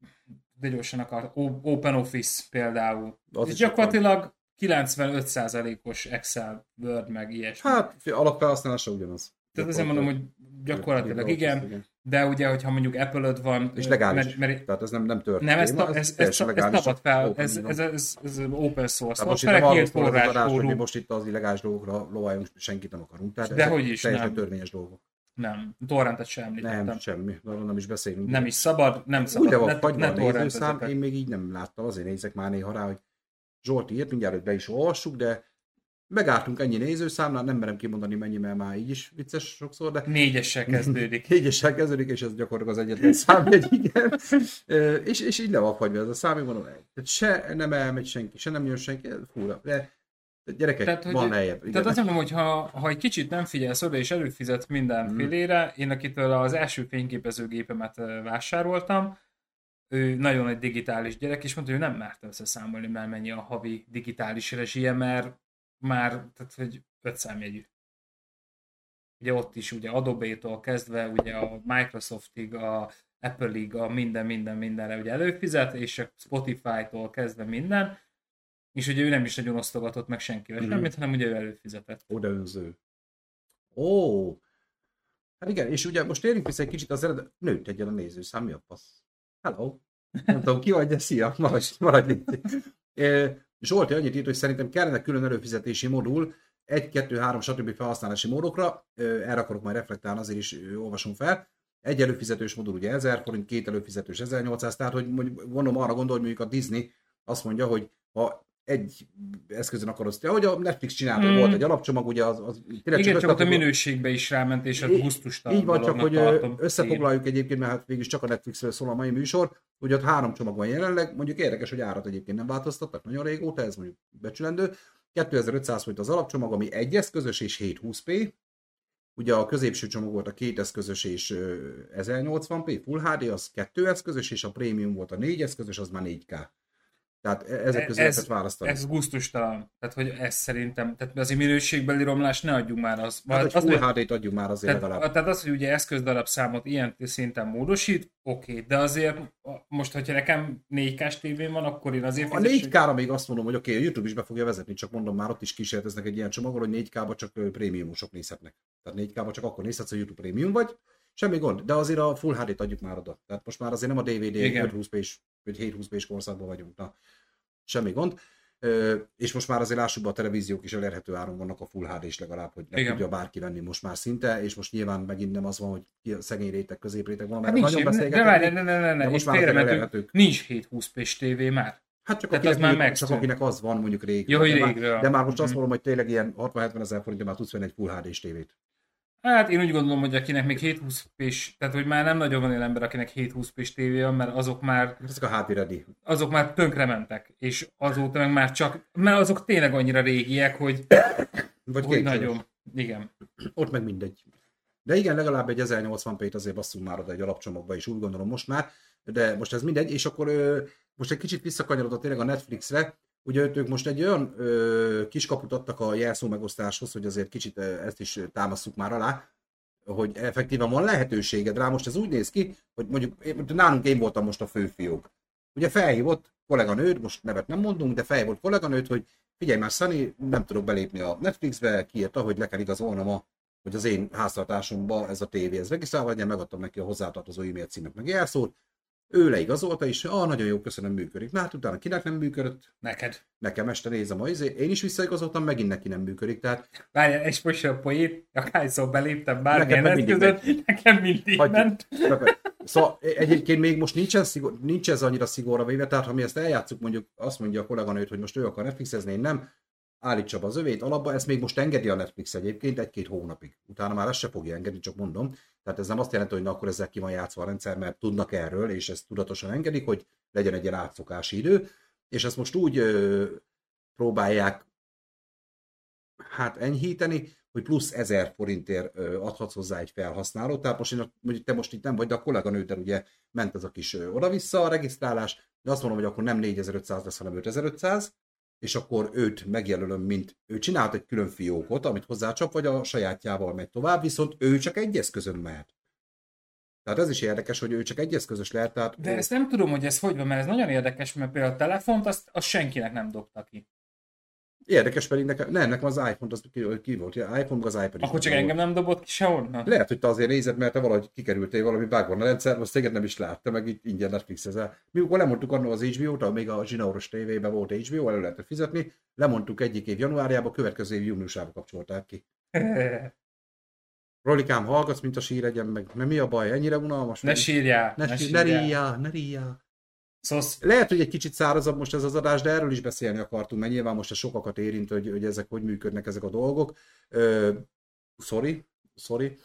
de gyorsan akar, Open Office például. Az és gyakorlatilag 95%-os Excel, Word, meg ilyesmi. hát alapfelhasználása ugyanaz. Tehát azért mondom, hogy gyakorlatilag igen, de ugye, hogyha mondjuk apple van... És legális. Mert, mert Tehát ez nem, nem történt. nem, ez, ta, ez, ez, ez, szabad fel, ez, van. ez, ez, ez, open source. Tehát most itt nem arról szól az adás, hogy mi most itt az illegális dolgokra lovaljunk, senkit nem akarunk. Tehát De hogy is, teljesen nem. törvényes dolgok. Nem, torrentet sem említettem. Nem, semmi, arról nem is beszélünk. Nem is szabad, nem szabad. Úgy de van ne a nézőszám, én még így nem láttam, azért nézek már néha rá, hogy Zsolti írt, mindjárt be is olvassuk, de megártunk ennyi nézőszámnál, nem merem kimondani mennyi, mert már így is vicces sokszor, de Négyessel kezdődik. négyessel kezdődik, és ez gyakorlatilag az egyetlen számjegy, igen. Ö, és, és így le van fagyva ez a szám, mondom, tehát se nem elmegy senki, se nem jön senki, fúra. De, gyerekek, Tehát, hogy- van lejjebb. Igen. Tehát azt mondom, hogy ha, ha egy kicsit nem figyelsz oda, és előfizetsz mindenfélére, én akitől az első fényképezőgépemet vásároltam, ő nagyon egy digitális gyerek, és mondta, hogy ő nem mert összeszámolni, mert mennyi a havi digitális rezsie, mert már, tehát hogy öt számjegyű. Ugye ott is ugye Adobe-tól kezdve, ugye a Microsoftig, a Apple-ig, a minden, minden, mindenre ugye előfizet, és a Spotify-tól kezdve minden, és ugye ő nem is nagyon osztogatott meg senkivel Mhm. semmit, hanem ugye ő előfizetett. Odaönző. Ó, hát igen, és ugye most térjünk vissza egy kicsit az eredet, nőtt egyen a nézőszám, mi a fasz? Hello. Nem tudom, ki vagy, de szia, maradj, maradj itt. E, Zsolti annyit írt, hogy szerintem kellene külön előfizetési modul, 1, 2, 3, stb. felhasználási módokra, erre akarok majd reflektálni, azért is olvasom fel. Egy előfizetős modul ugye 1000 forint, két előfizetős 1800, tehát hogy mondjuk, gondolom arra gondol, hogy mondjuk a Disney azt mondja, hogy ha egy eszközön akarod. Ahogy a Netflix csinálta, Mm. volt egy alapcsomag, ugye az, az tényleg Igen, csak ott a minőségbe is ráment, és a gusztustalan Így van, csak hogy tartom. összefoglaljuk egyébként, mert hát végül csak a Netflixről szól a mai műsor, ugye ott három csomag van jelenleg, mondjuk érdekes, hogy árat egyébként nem változtattak nagyon régóta, ez mondjuk becsülendő. 2500 forint az alapcsomag, ami egy eszközös és 720p, Ugye a középső csomag volt a két eszközös és ö, 1080p Full HD, az kettő eszközös, és a prémium volt a négy eszközös, az már 4K. Tehát e- ezek közül Ez- választani. Ez gusztustalan. Tehát, hogy ez szerintem, tehát azért minőségbeli romlás ne adjunk már az. hát az hogy- HD-t adjuk már azért tehát, legalább. tehát az, hogy ugye eszközdarab számot ilyen szinten módosít, oké, de azért a- most, hogyha nekem 4K tévén van, akkor én azért A 4K-ra még azt mondom, hogy oké, okay, a YouTube is be fogja vezetni, csak mondom már ott is kísérleteznek egy ilyen csomagon, hogy 4K-ba csak ö, prémiumosok nézhetnek. Tehát 4K-ba csak akkor nézhetsz, hogy YouTube prémium vagy, semmi gond, de azért a Full HD-t adjuk már oda. Tehát most már azért nem a DVD Igen. 520p és vagy 720p korszakban vagyunk. Na, semmi gond. Ö, és most már azért lássuk be, a televíziók is elérhető áron vannak a Full HD is legalább, hogy Igen. tudja bárki venni most már szinte, és most nyilván megint nem az van, hogy ki a szegény réteg, középréteg van, mert Hát nagyon ne, de beszélgetünk. ne, ne, ne, ne, de most már elérhetők. Nincs 720p tévé már. Hát csak, Tehát akinek, az már csak akinek az van mondjuk rég. Jó, hogy de, már, de már most azt Mhm. mondom, hogy tényleg ilyen 60-70 ezer forintja már tudsz venni egy Full HD-s tévét. Hát én úgy gondolom, hogy akinek még 720p-s, tehát hogy már nem nagyon van olyan ember, akinek 720p-s tévé van, mert azok már, Hát Ezek a ready. azok már tönkre mentek, és azóta meg már csak, mert azok tényleg annyira régiek, hogy, Vagy hogy nagyon, igen. Ott meg mindegy. De igen, legalább egy 1080p-t azért basszunk már oda egy alapcsomagba is, úgy gondolom most már, de most ez mindegy, és akkor most egy kicsit visszakanyarodott tényleg a Netflixre, ugye ők most egy olyan ö, kiskaput adtak a jelszó megosztáshoz, hogy azért kicsit ezt is ö, támaszuk már alá, hogy effektíven van lehetőséged rá. Most ez úgy néz ki, hogy mondjuk én- nálunk én voltam most a főfiók. Ugye felhívott kolléganőd, most nevet nem mondunk, de felhívott kolléganőd, hogy figyelj már, Sunny, nem tudok belépni a Netflixbe, kiírta, hogy le kell igazolnom a hogy az én háztartásomba ez a tévé, ez regisztrálva legyen, megadtam neki a hozzátartozó e-mail címet, meg jelszót, ő leigazolta, és ah, nagyon jó, köszönöm, működik. Na hát utána kinek nem működött, Neked. nekem este nézem a izé, én is visszaigazoltam, megint neki nem működik, tehát Várjál, és most a poét, akárszor beléptem bármilyen Neked meg mindig eszközön, nekem mindig Hagyjuk. ment. Szóval egyébként még most nincs ez, szigor, nincs ez annyira szigorra véve, tehát ha mi ezt eljátszuk, mondjuk azt mondja a kolléganőt, hogy most ő akar Netflixezni, én nem, állítsa be az övét alapba, ezt még most engedi a Netflix egyébként egy-két hónapig. Utána már ezt se fogja engedni, csak mondom. Tehát ez nem azt jelenti, hogy na, akkor ezzel ki van játszva a rendszer, mert tudnak erről, és ezt tudatosan engedik, hogy legyen egy ilyen átszokási idő, és ezt most úgy ö, próbálják hát enyhíteni, hogy plusz 1000 forintért adhatsz hozzá egy felhasználót. Tehát most én, mondjuk te most itt nem vagy, de a kolléganőddel ugye ment ez a kis oda-vissza a regisztrálás, de azt mondom, hogy akkor nem 4500 lesz, hanem 5500, és akkor őt megjelölöm, mint ő csinált egy külön fiókot, amit hozzácsap, vagy a sajátjával megy tovább, viszont ő csak egy eszközön mehet. Tehát ez is érdekes, hogy ő csak egy eszközös lehet, tehát De ezt nem tudom, hogy ez hogy van, mert ez nagyon érdekes, mert például a telefont azt, azt senkinek nem dobta ki. Érdekes pedig nekem, nem, nekem az iPhone, az ki, ki volt, iPhone, az iPad is Akkor csak engem nem dobott ki sehonnan? Lehet, hogy te azért nézed, mert te valahogy kikerültél valami bug van a rendszer, azt téged nem is látta, meg itt ingyen Netflixezel. Mi amikor lemondtuk annól az HBO-t, még a Zsinauros tévében volt HBO, elő lehetett fizetni, lemondtuk egyik év januárjában, következő év júniusában kapcsolták ki. Rolikám, hallgatsz, mint a sír egyen, meg mert mi a baj, ennyire unalmas? ne sírjál, ne, ne sír, ne sírjál. ríjjál, ne ríjjál. Szosz, Lehet, hogy egy kicsit szárazabb most ez az adás, de erről is beszélni akartunk, mert nyilván most ez sokakat érint, hogy, hogy ezek hogy működnek ezek a dolgok. Ö, sorry, sorry.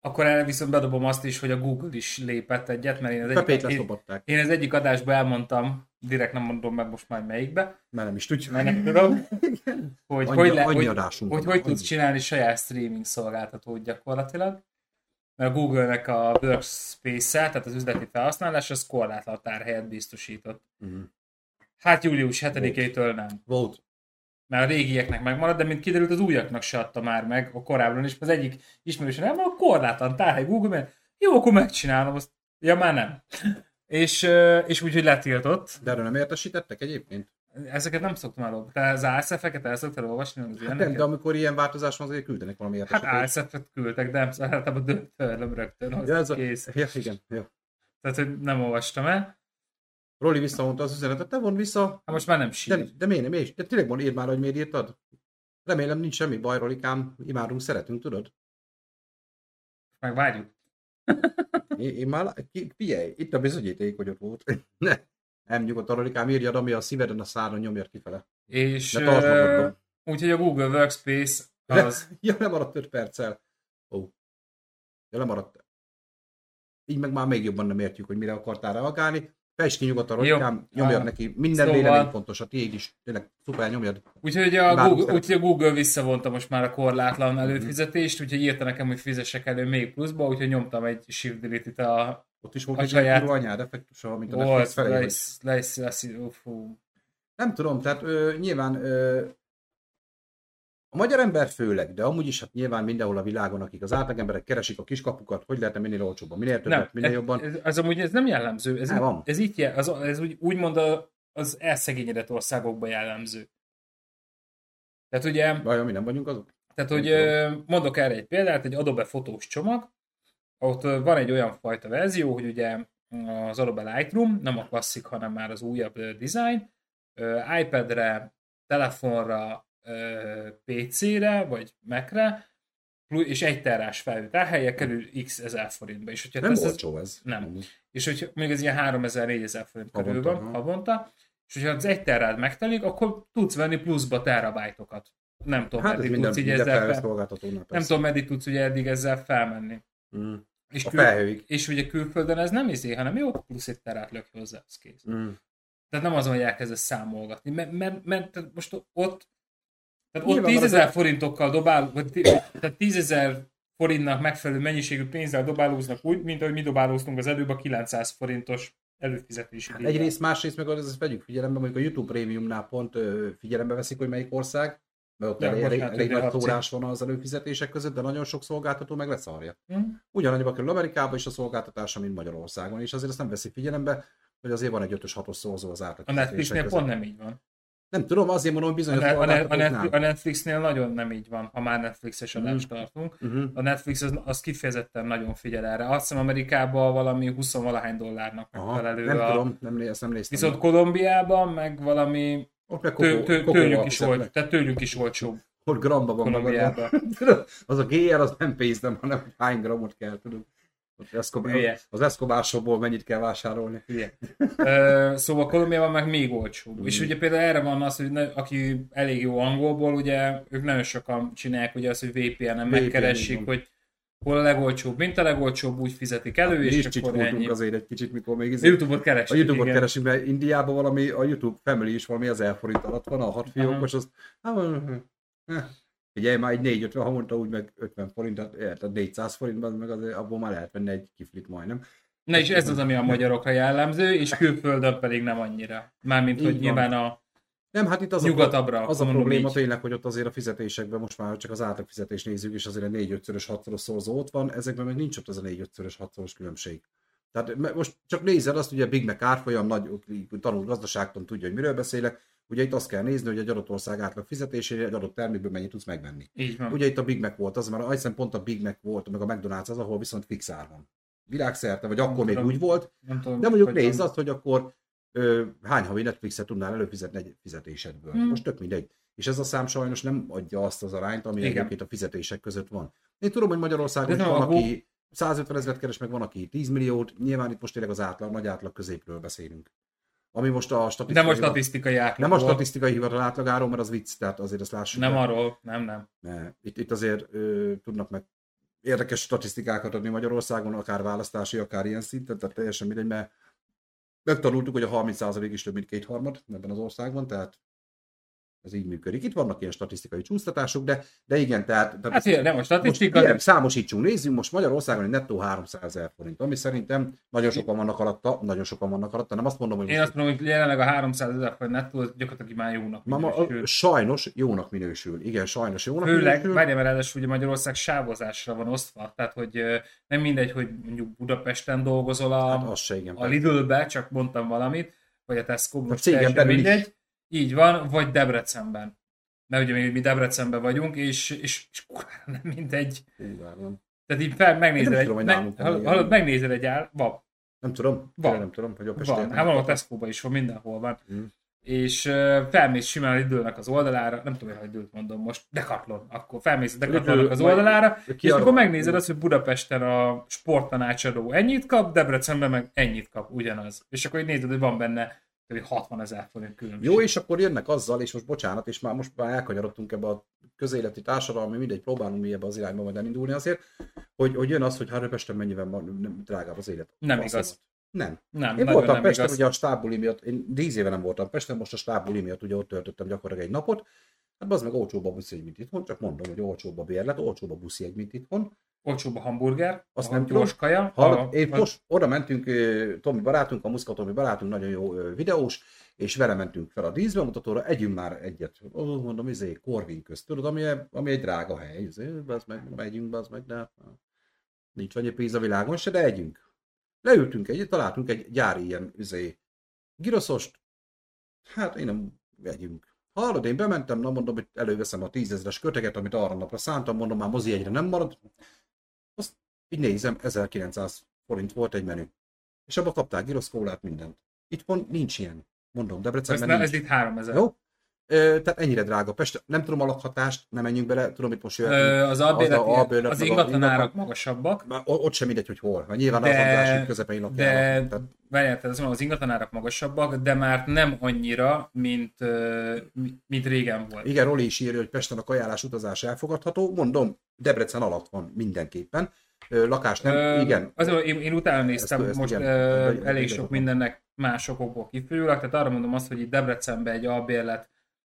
akkor erre viszont bedobom azt is, hogy a Google is lépett egyet, mert én az egyik, én, én az egyik adásban elmondtam, direkt nem mondom meg most már melyikbe, mert nem is tudjuk. mert nem tudom, hogy Annyi, hogy, le, hogy, hogy, hogy tudsz csinálni saját streaming szolgáltatót gyakorlatilag. Mert a Google-nek a Workspace-el, tehát az üzleti felhasználás, az korlátlan tárhelyet biztosított. Mhm. Hát július 7-től nem. Volt. Mert a régieknek megmarad, de mint kiderült, az újaknak se adta már meg, a korábban is. Az egyik ismerősen nem, a korlátlan tárhely Google, mert jó, akkor megcsinálom, azt, ja már nem. és, és úgyhogy letiltott. De erről nem értesítettek egyébként? Ezeket nem szoktam elolvasni. Te az ASF-eket el szoktál olvasni? Az Hát nem, de amikor ilyen változás van, azért küldenek valami Hát értesítést. ASF-et küldtek, de nem általában döntőlöm rögtön, az ja, ez a... kész. ja, igen. Ja. Tehát, hogy nem olvastam el. Roli visszamondta az üzenetet, te von vissza. Hát most már nem De, sír. de miért nem? De tényleg mond, írd már, hogy miért írtad. Remélem nincs semmi baj, Rolikám. Imádunk, szeretünk, tudod? Meg várjuk. Én, én már, figyelj, itt a bizonyíték, hogy ott volt. ne. Nem nyugodtan, Rolikám, írjad, ami a szíveden a száron nyomjad kifele. És magadban. úgyhogy a Google Workspace az Ja, lemaradt 5 perccel. Ó. Ja, lemaradt. Így meg már még jobban nem értjük, hogy mire akartál reagálni. Fejtsd ki nyugodtan. Rolikám, nyomjad Ah. neki. Minden Szóval- vélemény fontos, a tiéd is. Tényleg, szuper, nyomjad. Úgyhogy a, Google, úgyhogy a Google visszavonta most már a Mhm. korlátlan előfizetést, úgyhogy írta nekem, hogy fizessek elő még pluszba, úgyhogy nyomtam egy shift delete a Ott is volt A egy saját- kurva anyád effektusa, mint a Netflix felé. le hogy- is, le is, le is, ú, fú. Nem tudom, tehát ö, nyilván ö, a magyar ember főleg, de amúgy is hát nyilván mindenhol a világon, akik az átlagemberek keresik a kiskapukat, hogy lehetne minél olcsóbban, minél többet, Nem, minél ez, jobban. ez, ez, amúgy ez nem jellemző. Ez, Nem, van. ez, így, jel- az, ez úgy, úgymond a, az elszegényedett országokban jellemző. Tehát ugye, Vajon mi nem vagyunk azok? tehát, hogy mondok erre egy példát, egy Adobe fotós csomag, ott van egy olyan fajta verzió, hogy ugye az Adobe Lightroom, nem a klasszik, hanem már az újabb design, iPad-re, telefonra, PC-re, vagy Mac-re, és egy terás felvételhelye kerül x ezer forintba. És hogyha Nem olcsó ez. Nem. Amúgy. és hogy még ez ilyen 3000-4000 forint körül Havonta, van aha. havonta, és hogyha az egy terád megtelik, akkor tudsz venni pluszba terabájtokat. Nem tudom, Hát ez meddig minden, tudsz így ezzel fel... Nem tudom, meddig tudsz ugye eddig ezzel felmenni. Mm. És, A kül... felhőig. és ugye külföldön ez nem izé, hanem jó, plusz egy terát lök hozzá, az kész. Mm. Tehát nem az, hogy elkezdesz számolgatni, mert, mert, mert most ott tehát ott Nyilván, 10 mert ezer az- forintokkal dobál, vagy tehát 10 ezer forintnak megfelelő mennyiségű pénzzel dobálóznak úgy, mint ahogy mi dobálóztunk az előbb a 900 forintos előfizetési Hát egyrészt, másrészt meg az, ezt vegyük figyelembe, mondjuk a YouTube Premiumnál pont ö, figyelembe veszik, hogy melyik ország, mert ott Ja, elég, elég, elég nagy hat tórás van az előfizetések között, de nagyon sok szolgáltató meg leszarja. Hm? Ugyanannyiba kerül Amerikában is a szolgáltatása, mint Magyarországon, és azért ezt nem veszik figyelembe, hogy azért van egy 5-ös 6-os szorzó az átlag. A Netflixnél pont nem így van. Nem tudom, azért mondom, hogy A, bizonyos ne, a, ne, a. Netflix, a Netflixnél nagyon nem így van, ha már Netflixes adást tartunk. Uh-huh. A Netflix az, az kifejezetten nagyon figyel erre. Azt hiszem Amerikában valami 20 valahány dollárnak Aha, megfelelő nem a... tudom, nem, ezt nem néztem. Viszont Kolumbiában meg valami ott meg tő, kokó, tő, kokóval tőlük, is volt, tehát tőlük is olcsóbb Ott gramba van. Kolumbiában. az a GR az nem pénz, nem, hanem hogy hány grammot kell, tudod. Az Escobar shopból mennyit kell vásárolni. Hülye. Ö, szóval Kolumbiában meg még olcsóbb. Mm. És ugye például erre van az, hogy ne, aki elég jó angolból, ugye ők nagyon sokan csinálják ugye azt, hogy VPN-en megkeresik, hogy hol a legolcsóbb, mint a legolcsóbb, úgy fizetik elő, Mi is és akkor ennyi. azért egy kicsit, mikor még A izé- Youtube-ot keresik. a Youtube-ot igen. keresünk, mert Indiában valami, a YouTube Family is valami 1000 forint alatt van, a hat fiókos, az... hát, eh, Ugye már egy 450 havonta úgy meg 50 forint, tehát érted, 400 forintban, meg azért abból már lehet venni egy kiflit majdnem. Na és ez az, ami a magyarokra jellemző, és külföldön pedig nem annyira. Mármint, Így hogy van. nyilván a Nem, hát itt az nyugatabbra. a, az a probléma így. tényleg, hogy ott azért a fizetésekben most már csak az átlagfizetés nézzük, és azért a 4-5-szörös 6 szorzó ott van, ezekben meg nincs ott az a 4-5-szörös 6 különbség. Tehát most csak nézed azt, ugye a Big Mac árfolyam, nagy tanult gazdaságtan tudja, hogy miről beszélek, ugye itt azt kell nézni, hogy egy adott ország átlag fizetésére egy adott termékből mennyit tudsz megvenni. Így van. Ugye itt a Big Mac volt az, mert hiszem pont a Big Mac volt, meg a McDonald's az, ahol viszont fix ár van. Világszerte, vagy akkor még tudom. úgy volt, nem tudom, de mondjuk nézd azt, hogy akkor ö, hány havi Netflixet tudnál előfizetni egy fizetésedből. Hmm. Most tök mindegy. És ez a szám sajnos nem adja azt az arányt, ami Igen. egyébként a fizetések között van. Én tudom, hogy Magyarországon nem, van, aki 150 ezeret keres, meg van, aki 10 milliót. Nyilván itt most tényleg az átlag, nagy átlag középről beszélünk. Ami most a statisztikai, Nem a statisztikai átlag. nem a statisztikai hivatal átlagáról, mert az vicc, tehát azért ezt lássuk. Nem be. arról, nem, nem. Ne. Itt, itt azért ö, tudnak meg érdekes statisztikákat adni Magyarországon, akár választási, akár ilyen szinten, tehát teljesen mindegy, mert megtanultuk, hogy a 30% is több mint kétharmad ebben az országban, tehát ez így működik. Itt vannak ilyen statisztikai csúsztatások, de, de igen, tehát... tehát Hát ilyen, nem a statisztika, most, de számosítsunk, nézzünk most Magyarországon egy nettó 300 ezer forint, ami szerintem nagyon sokan vannak alatta, nagyon sokan vannak alatta, nem azt mondom, hogy én azt mondom, hogy jelenleg a 300 ezer forint nettó, az gyakorlatilag már jónak Ma, ma, minősül. sajnos jónak minősül. Igen, sajnos jónak Főleg, minősül. várjál, mert ráadásul ugye Magyarország sávozásra van osztva, tehát hogy nem mindegy, hogy mondjuk Budapesten dolgozol a, Hát az se igen. a Lidl-be, csak mondtam valamit, vagy a tesco most cégen teljesen belül is. Így van, vagy Debrecenben. Mert ugye mi, Debrecenben vagyunk, és, és, és kurvára nem mindegy. Várom. Tehát így fel, megnézed Nem egy, tudom, meg, hallod, megnézed egy áll, van, Nem tudom, Van. nem tudom, hogy a van, hát van a tesco is van, mindenhol van. Mm. És uh, felmész simán a Lidl-nek az oldalára, nem tudom, hogy Lidl-t mondom most, Decathlon, akkor felmész Decathlonnak az oldalára, és akkor megnézed azt, hogy Budapesten a sporttanácsadó ennyit kap, Debrecenben meg ennyit kap, ugyanaz. És akkor így nézed, hogy van benne kb. 60 ezer forint különbség. Jó, és akkor jönnek azzal, és most bocsánat, és már most már elkanyarodtunk ebbe a közéleti társadalmi, mindegy, próbálunk mi ebbe az irányba majd elindulni azért, hogy, hogy jön az, hogy hát Pesten mennyivel nem, drágább az élet. Nem Az igaz. Nem. Nem, Én voltam nem Pesten, igaz. ugye a stábbuli miatt, én 10 éve nem voltam Pesten, most a stábbuli miatt ugye ott töltöttem gyakorlatilag egy napot. Hát az meg olcsóbb a buszi, mint itthon, csak mondom, hogy olcsóbb a bérlet, olcsóbb a buszi egy, mint itthon. Olcsóbb a hamburger, Azt a nem gyors kaja. Hallod, a, én a- most oda mentünk, Tomi barátunk, a Muszka Tomi barátunk, nagyon jó videós, és vele mentünk fel a díszbemutatóra, együnk már egyet. Ó, mondom, izé, Corvin közt, tudod, ami, ami egy drága hely, izé, az meg, megyünk, az meg, de nincs annyi pénz a világon se, de együnk. Leültünk egyet, találtunk egy gyári ilyen, izé, giroszost, hát én nem vegyünk. Hallod, én bementem, na mondom, hogy előveszem a tízezres köteget, amit arra napra szántam, mondom, már mozi egyre nem marad. Így nézem, 1900 forint volt egy menü. És abba kapták giroszkólát, mindent. Itt pont nincs ilyen. Mondom, Debrecenben ne, nincs. ez itt 3000. Jó? Ö, tehát ennyire drága Pest. Nem tudom a lakhatást, nem menjünk bele, tudom, itt most jöhet. Ö, az albérlet, az a albérlet, az magasabbak, Már ott sem mindegy, hogy hol. Mert nyilván De- az András közepén lakják. de várjál, tehát azt mondom, az ingatlanárak magasabbak, de már nem annyira, mint, mint régen volt. igen, Roli is írja, hogy Pesten a kajálás utazás elfogadható. Mondom, Debrecen alatt van mindenképpen. Lakás nem, Ö, igen. Azért én, én utána néztem, Ezt- ezt most igen, ö, elég sok mindennek más okokból kifolyólag, tehát arra mondom azt, hogy itt Debrecenben egy albérlet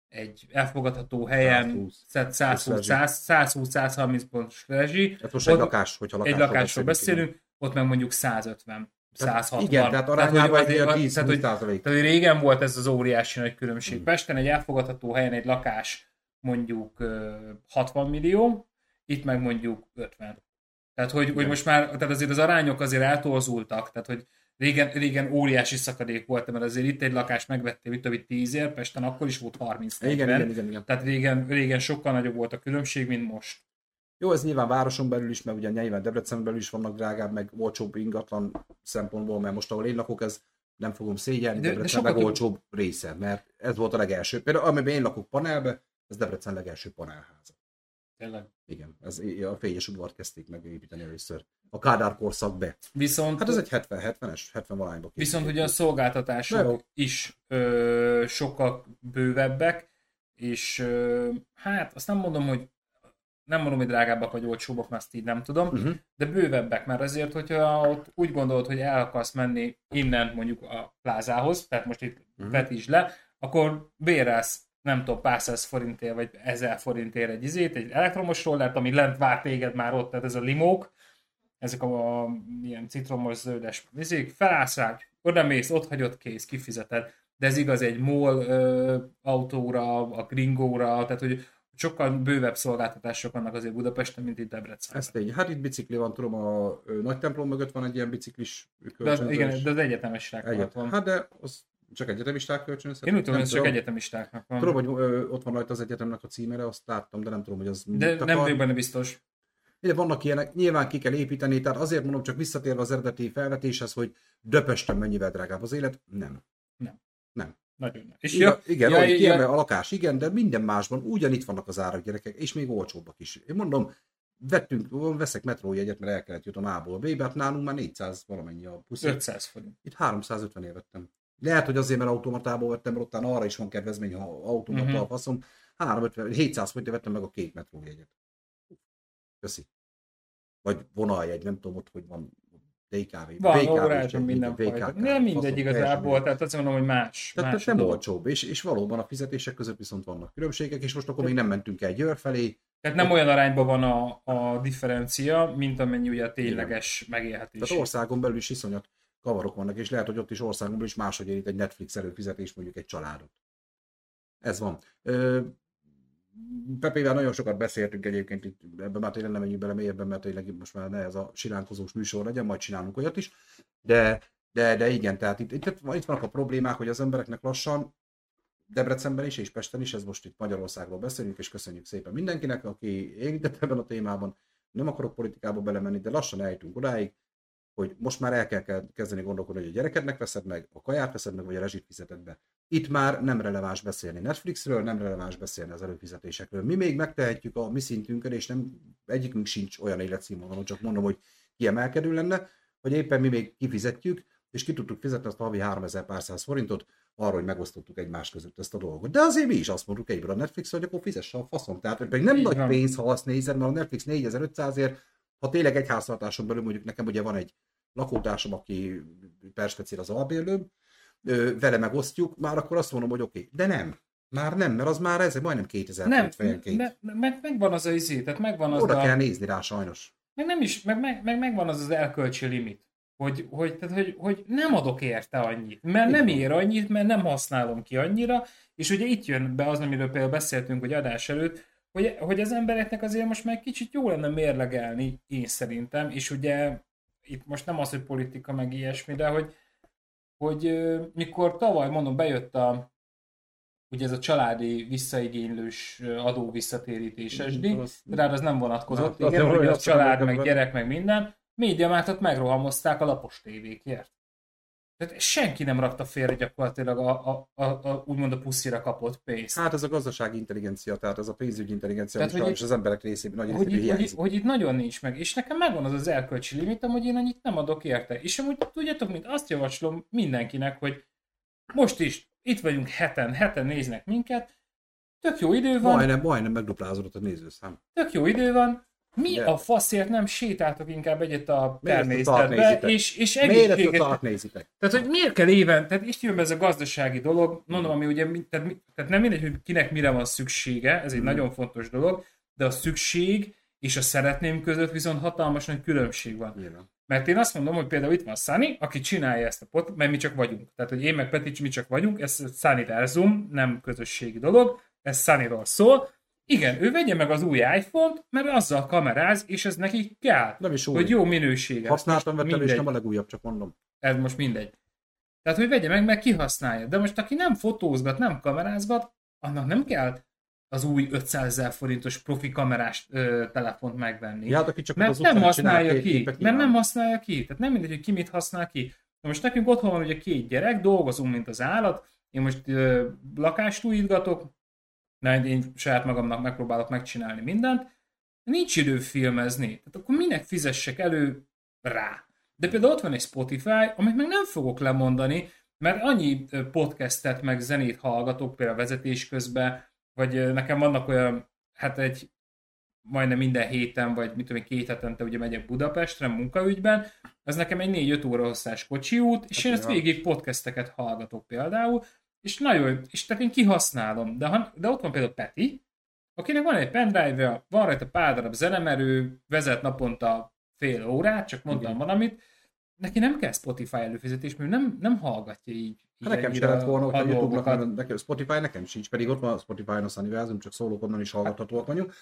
egy elfogadható helyen 120. 120-130 pontos rezsi, Hát most ott egy lakás, hogyha egy lakásról lakásról beszélünk, beszélünk, ott meg mondjuk 150, Tehát 160. Igen, tehát hogy arányában egy ilyen tehát, 10 hogy, százalék. tehát, hogy régen volt ez az óriási nagy különbség. Hmm. Pesten egy elfogadható helyen egy lakás mondjuk ö, 60 millió, itt meg mondjuk 50. Tehát, hogy, hogy most már, tehát azért az arányok azért eltorzultak, tehát, hogy régen, régen óriási szakadék volt, mert azért itt egy lakást megvettél, mit tudom, 10 ér, Pesten akkor is volt 30 Igen, igen, igen, igen. Tehát régen, régen sokkal nagyobb volt a különbség, mint most. Jó, ez nyilván városon belül is, mert ugye nyilván Debrecen belül is vannak drágább, meg olcsóbb ingatlan szempontból, mert most ahol én lakok, ez nem fogom szégyelni, De- de Debrecen sokkal meg több- olcsóbb része, mert ez volt a legelső. Például amiben én lakok panelbe, ez Debrecen legelső panelháza. Tényleg. Igen, ez a fényes udvart kezdték meg építeni először. A Kádár korszak be. Viszont, Hát ez egy 70-70-es, 70 valányba Viszont ugye a Na jó. szolgáltatások is ö, sokkal bővebbek, és ö, hát azt nem mondom, hogy nem mondom, hogy drágábbak vagy olcsóbbak, mert azt így nem tudom, Uh-huh. de bővebbek, mert azért, hogyha ott úgy gondolod, hogy el akarsz menni innen mondjuk a plázához, tehát most itt Mhm. vetítsd le, akkor bérelsz nem tudom, pár száz forintért, vagy ezer forintért egy izét, egy elektromos rollert, ami lent vár téged már ott, tehát ez a limók, ezek a, a ilyen citromos zöldes izék, felállsz rá, oda mész, ott hagyod, kész, kifizeted. De ez igaz egy MOL ö, autóra, a Gringóra, tehát hogy sokkal bővebb szolgáltatások vannak azért Budapesten, mint itt Debrecenben. Ez tény. Hát itt bicikli van, tudom, a ö, nagy templom mögött van egy ilyen biciklis De az, kölcsönzős. igen, de az egyetemisták alatt Egyet. van. Hát de az csak egyetemisták kölcsönözhetik. Én úgy tudom, Nem ez csak egyetemistáknak van. Tudom, hogy ö, ott van rajta az egyetemnek a címere, azt láttam, de nem tudom, hogy az de nem vagyok benne biztos. Ugye vannak ilyenek, nyilván ki kell építeni, tehát azért mondom, csak visszatérve az eredeti felvetéshez, hogy Döpesten mennyivel drágább az élet, nem. Nagyon nem. És Igen, ja, igen ja, ja, ja, kiemel a lakás, igen, de minden másban ugyanitt vannak az árak gyerekek, és még olcsóbbak is. Én mondom, vettünk, veszek metrójegyet, mert el kellett jutnom A-ból B-be, hát nálunk már 400 valamennyi a puszi. 500 forint. Itt 350 ér vettem. Lehet, hogy azért, mert automatából vettem, mert ott arra is van kedvezmény, ha automata Mhm. uh-huh. faszom. 350, 700 forintért vettem meg a két metrójegyet. Köszi. Vagy vonaljegy, nem tudom ott, hogy van DKV. Van VKV, minden fajta. Nem mindegy igazából, tehát azt mondom, hogy más. tehát, más tehát nem olcsóbb, és, és valóban a fizetések között viszont vannak különbségek, és most akkor még nem mentünk el Győr felé. Tehát nem olyan arányban van a, a differencia, mint amennyi ugye a tényleges megélhetés. Tehát országon belül is iszonyat kavarok vannak, és lehet, hogy ott is országon belül is máshogy érít egy Netflix előfizetés mondjuk egy családot. Ez van. Pepével nagyon sokat beszéltünk egyébként, itt, ebben már tényleg nem menjünk bele mélyebben, mert tényleg most már ne ez a silánkozós műsor legyen, majd csinálunk olyat is, de, de, de igen, tehát itt, itt, itt vannak a problémák, hogy az embereknek lassan Debrecenben is és Pesten is, ez most itt Magyarországról beszélünk, és köszönjük szépen mindenkinek, aki érintett ebben a témában. Nem akarok politikába belemenni, de lassan eljutunk odáig, hogy most már el kell kezdeni gondolkodni, hogy a gyerekednek veszed meg, a kaját veszed meg, vagy a rezsit fizeted be. Itt már nem releváns beszélni Netflixről, nem releváns beszélni az előfizetésekről. Mi még megtehetjük a mi szintünkön, és nem egyikünk sincs olyan életszínvonalon, csak mondom, hogy kiemelkedő lenne, hogy éppen mi még kifizetjük, és ki tudtuk fizetni azt a havi 3000 pár száz forintot, arra, hogy megosztottuk egymás között ezt a dolgot. De azért mi is azt mondjuk egyből a Netflix, hogy akkor fizesse a faszom. Tehát pedig nem Így nagy van. pénz, ha azt nézed, mert a Netflix 4500ért, ha tényleg egy háztartáson belül mondjuk nekem ugye van egy lakótársam, aki perspektív az albérlőm, vele megosztjuk, már akkor azt mondom, hogy oké. Okay. De nem. Már nem, mert az már ez majdnem 2000 Nem, me, meg, megvan az a izé, tehát megvan az Oda a... kell nézni rá sajnos. Meg nem is, meg, meg, meg megvan az az elkölcsi limit. Hogy, hogy, tehát, hogy, hogy nem adok érte annyit, mert nem ér annyit, mert nem használom ki annyira, és ugye itt jön be az, amiről például beszéltünk, hogy adás előtt, hogy, hogy az embereknek azért most már kicsit jó lenne mérlegelni, én szerintem, és ugye itt most nem az, hogy politika meg ilyesmi, de hogy, hogy mikor tavaly, mondom, bejött a ugye ez a családi visszaigénylős adó visszatérítéses díj, rád az nem vonatkozott, igen, hogy a család, meg gyerek, meg minden, médiamártot megrohamozták a lapos tévékért. Tehát senki nem rakta félre gyakorlatilag a, a, a, a úgymond a puszira kapott pénzt. Hát ez a gazdasági intelligencia, tehát ez a pénzügyi intelligencia, Tehát, hogy sajnos az emberek részében nagy hogy, itt, hogy, hogy itt nagyon nincs meg, és nekem megvan az az erkölcsi limitem, hogy én annyit nem adok érte. És amúgy tudjátok, mint azt javaslom mindenkinek, hogy most is itt vagyunk heten, heten néznek minket, tök jó idő van, Majdnem, majdnem megduplázódott a nézőszám. tök jó idő van, mi De- a faszért nem sétáltok inkább egyet a természetbe, és, és tart nézitek? Tehát, hogy miért kell éven, tehát itt jön be ez a gazdasági dolog, mondom, ami ugye, tehát, tehát nem mindegy, hogy kinek mire van szüksége, ez egy Mhm. nagyon fontos dolog, de a szükség és a szeretném között viszont hatalmas nagy különbség van. Nyilván. Mert én azt mondom, hogy például itt van Sunny, aki csinálja ezt a pot, mert mi csak vagyunk. Tehát, hogy én meg Petics, mi csak vagyunk, ez Sunnyverzum, nem közösségi dolog, ez Sunnyról szól. Igen, ő vegye meg az új iPhone-t, mert azzal kameráz, és ez neki kell. Nem is új. Hogy jó minősége. Használtam, vettem, és mindegy. nem a legújabb, csak mondom. Ez most mindegy. Tehát, hogy vegye meg, meg kihasználja. De most, aki nem fotózgat, nem kamerázgat, annak nem kell az új 500 ezer forintos profi kamerás ö, telefont megvenni. Ja, hát aki csak mert az nem használja ki. Mert nem használja ki. Tehát nem mindegy, hogy ki mit használ ki. Na most nekünk otthon van ugye két gyerek, dolgozunk, mint az állat. Én most ö, lakást újítgatok, mert én saját magamnak megpróbálok megcsinálni mindent. Nincs idő filmezni. Tehát akkor minek fizessek elő rá? De például ott van egy Spotify, amit meg nem fogok lemondani, mert annyi podcastet meg zenét hallgatok, például vezetés közben, vagy nekem vannak olyan, hát egy majdnem minden héten, vagy mit tudom én, két hetente ugye megyek Budapestre munkaügyben, az nekem egy 4-5 óra hosszás kocsi út, és Hát én ezt végig podcasteket hallgatok például, és nagyon, és tehát én kihasználom, de, ha, de ott van például Peti, akinek van egy pendrive van rajta pár darab zenemerő, vezet naponta fél órát, csak mondtam Igen. valamit, neki nem kell Spotify előfizetés, mert nem, nem hallgatja így. így Hát nekem ennyire se lett volna, hogyha a YouTube-nak, nekem Spotify nekem sincs, pedig ott van a Spotify-on a Sunnyverzum, csak szólók onnan is hallgathatóak vagyunk.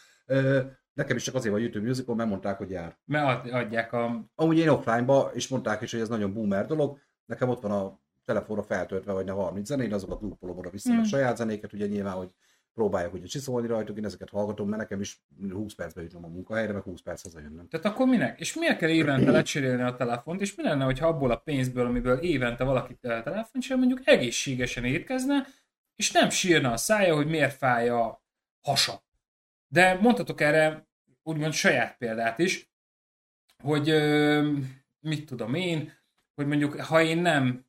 Nekem is csak azért van YouTube Musical, mert mondták, hogy jár. Mert ad- adják a... Amúgy én offline-ba, és mondták is, hogy ez nagyon boomer dolog, nekem ott van a telefonra feltöltve, vagy a 30 zene, én azokat loopolom oda vissza, Mm. a saját zenéket, ugye nyilván, hogy próbálják ugye csiszolni rajtuk, én ezeket hallgatom, mert nekem is 20 percbe jutnom a munkahelyre, meg 20 perc hazajönnöm. Tehát akkor minek? És miért kell évente lecserélni a telefont, és mi lenne, hogyha abból a pénzből, amiből évente valaki te- telefont csinál, mondjuk egészségesen étkezne, és nem sírna a szája, hogy miért fáj a hasa. De mondhatok erre úgymond saját példát is, hogy mit tudom én, hogy mondjuk ha én nem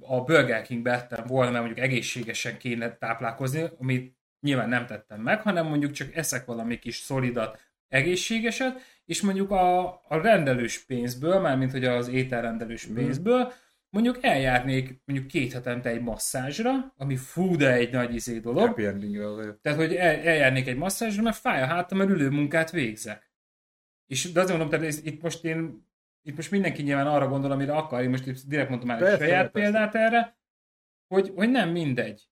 a Burger Kingbe ettem volna, mert mondjuk egészségesen kéne táplálkozni, amit nyilván nem tettem meg, hanem mondjuk csak eszek valami kis szolidat, egészségeset, és mondjuk a, a rendelős pénzből, mármint hogy az ételrendelős Mhm. pénzből, mondjuk eljárnék mondjuk két hetente egy masszázsra, ami fú, de egy nagy izé dolog, Happy endingre azért. tehát, hogy el, eljárnék egy masszázsra, mert fáj a hátam, mert ülő munkát végzek. És de azért mondom, tehát ez, itt most én, itt most mindenki nyilván arra gondol, amire akar, én most itt direkt mondtam már egy Persze, saját persze. példát erre, hogy, hogy nem mindegy.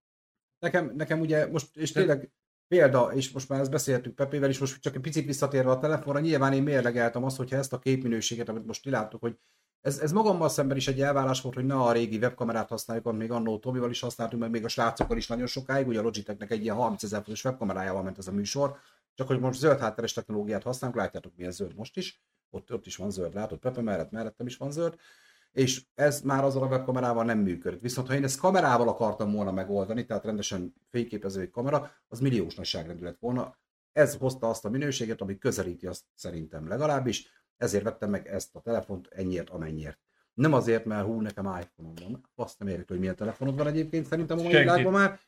Nekem, nekem ugye most, és tényleg példa, és most már ezt beszéltük Pepével is, most csak egy picit visszatérve a telefonra, nyilván én mérlegeltem azt, hogyha ezt a képminőséget, amit most kiláttuk, hogy ez, ez magammal szemben is egy elvárás volt, hogy ne a régi webkamerát használjuk, amit még annó Tomival is használtunk, meg még a srácokkal is nagyon sokáig, ugye a Logitechnek egy ilyen 30 ezer forintos webkamerájával ment ez a műsor, csak hogy most zöld hátteres technológiát használunk, látjátok milyen zöld most is, ott, ott is van zöld, látod, Pepe mellett, mellettem is van zöld, és ez már azzal a webkamerával nem működött. Viszont ha én ezt kamerával akartam volna megoldani, tehát rendesen fényképező egy kamera, az milliós nagyságrendű lett volna. Ez hozta azt a minőséget, ami közelíti azt szerintem legalábbis, ezért vettem meg ezt a telefont ennyiért, amennyiért. Nem azért, mert hú, nekem iPhone-om van. Azt nem érjük, hogy milyen telefonod van egyébként szerintem a mai világban már.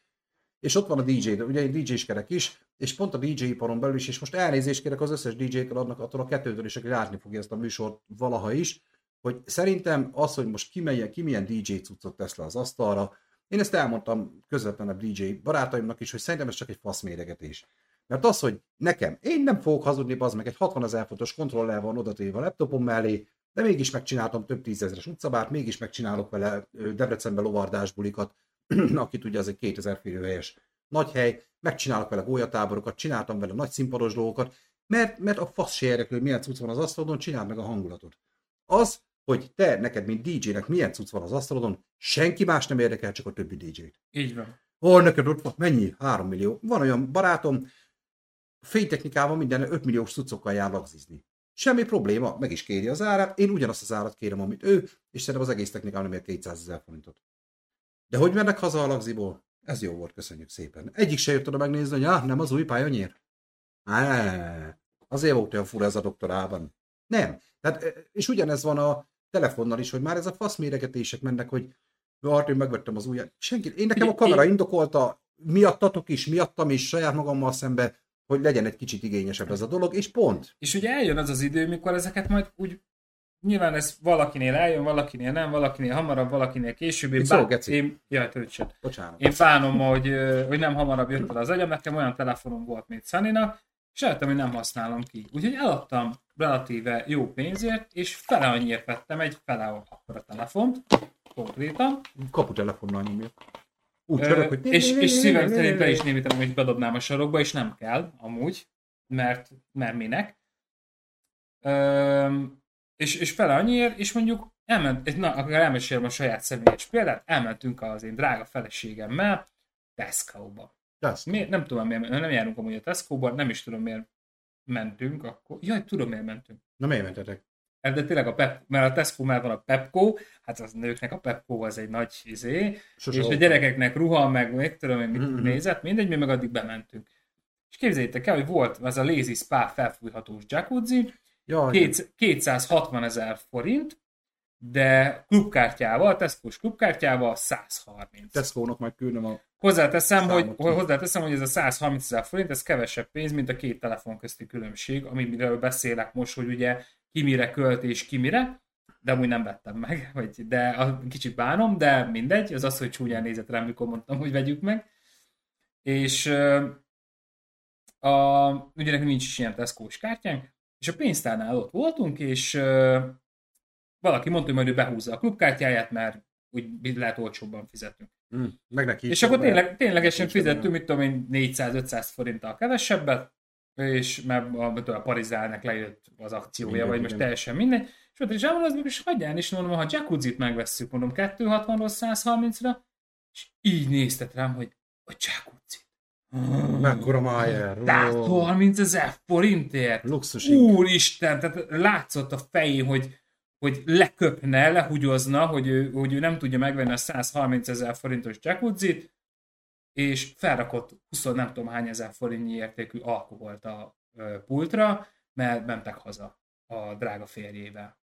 És ott van a DJ, de ugye egy DJ-s kerek is, és pont a DJ iparon belül is, és most elnézést kérek az összes DJ-től, adnak attól a kettőtől is, aki látni fogja ezt a műsort valaha is, hogy szerintem az, hogy most ki, melyen, ki milyen DJ cuccot tesz le az asztalra, én ezt elmondtam közvetlenebb DJ barátaimnak is, hogy szerintem ez csak egy faszméregetés. Mert az, hogy nekem, én nem fogok hazudni, az meg egy 60 ezer fontos kontroller van odatéve a laptopom mellé, de mégis megcsináltam több tízezres utcabárt, mégis megcsinálok vele ö, Debrecenbe lovardásbulikat, aki tudja, az egy 2000 férőhelyes nagy hely, megcsinálok vele gólyatáborokat, csináltam vele nagy színpados dolgokat, mert, mert a fasz se érdekel, hogy milyen cucc van az asztalodon, csináld meg a hangulatot. Az, hogy te, neked, mint DJ-nek milyen cucc van az asztalodon, senki más nem érdekel, csak a többi DJ-t. Így van. Ó, neked ott van, mennyi? 3 millió. Van olyan barátom, fénytechnikával minden 5 milliós cuccokkal jár lagzizni. Semmi probléma, meg is kéri az árát, én ugyanazt az árat kérem, amit ő, és szerintem az egész technikám nem ér 200 ezer forintot. De hogy mennek haza a lagziból? Ez jó volt, köszönjük szépen. Egyik se jött oda megnézni, hogy ah, nem az új pálya nyer. Á, azért volt olyan fura ez a doktorában. Nem. Tehát, és ugyanez van a telefonnal is, hogy már ez a faszméregetések mennek, hogy hát én megvettem az újat. Senki, én nekem a kamera indokolta, miattatok is, miattam is, saját magammal szembe, hogy legyen egy kicsit igényesebb ez a dolog, és pont. És ugye eljön az az idő, mikor ezeket majd úgy nyilván ez valakinél eljön, valakinél nem, valakinél hamarabb, valakinél később. Én, szól, Geci? én, jaj, töltsed. Bocsánat. Én bánom, hogy, hogy nem hamarabb jött el az agyam, nekem olyan telefonom volt, mint Sunny-nak, és rájöttem, hogy nem használom ki. Úgyhogy eladtam relatíve jó pénzért, és fele annyiért vettem egy fele akkor a telefont, konkrétan. Kaputelefonnal nyomja. Úgy Ö, csörög, hogy... és, és szívem szerint be is némítem, hogy bedobnám a sarokba, és nem kell, amúgy, mert, mert minek. És, és fele annyiért, és mondjuk elment, na, akkor elmesélem a saját személyes példát, elmentünk az én drága feleségemmel Tesco-ba. Ezt. Miért? Nem tudom miért, nem járunk amúgy a Tesco-ba, nem is tudom miért mentünk akkor. Jaj, tudom miért mentünk. Na miért mentetek? Hát De tényleg a Pep, mert a Tesco már van a Pepco, hát az nőknek a Pepco az egy nagy izé, Sose és a gyerekeknek ruha, meg még tudom én mit Mhm. nézett, mindegy, mi meg addig bementünk. És képzeljétek el, hogy volt ez a Lazy Spa felfújhatós jacuzzi, Jaj, két- 260 ezer forint, de klubkártyával, Tesco-s klubkártyával 130. Tesco-nak majd küldöm a... Hozzáteszem, hogy, Számot hogy hozzáteszem, hogy ez a 130 ezer forint, ez kevesebb pénz, mint a két telefon közti különbség, amiről beszélek most, hogy ugye ki mire költ és ki mire, de amúgy nem vettem meg, vagy, de a, kicsit bánom, de mindegy, az az, hogy csúnyán nézett rám, mikor mondtam, hogy vegyük meg. És a, ugye nekünk nincs is ilyen Tesco-s kártyánk, és a pénztárnál ott voltunk, és ö, valaki mondta, hogy majd ő behúzza a klubkártyáját, mert úgy lehet olcsóbban fizetünk. Mm, meg neki És akkor tényleg, ténylegesen fizettünk, mit tudom én, 400-500 forinttal kevesebbet, és mert a, a Parizálnak lejött az akciója, Mindegy, vagy most igen. teljesen mindegy. És ott is elmondom, az mégis hagyján is mondom, ha jacuzzit megvesszük, mondom 260-ról 130-ra, és így néztet rám, hogy a jacuzzi. Mekkora májer. Tehát ó, 30 ezer forintért? Luxus. Úristen, tehát látszott a fején, hogy, hogy leköpne, lehugyozna, hogy ő, hogy ő nem tudja megvenni a 130 ezer forintos jacuzzit, és felrakott 20 nem tudom hány ezer forintnyi értékű alkoholt a pultra, mert mentek haza a drága férjével.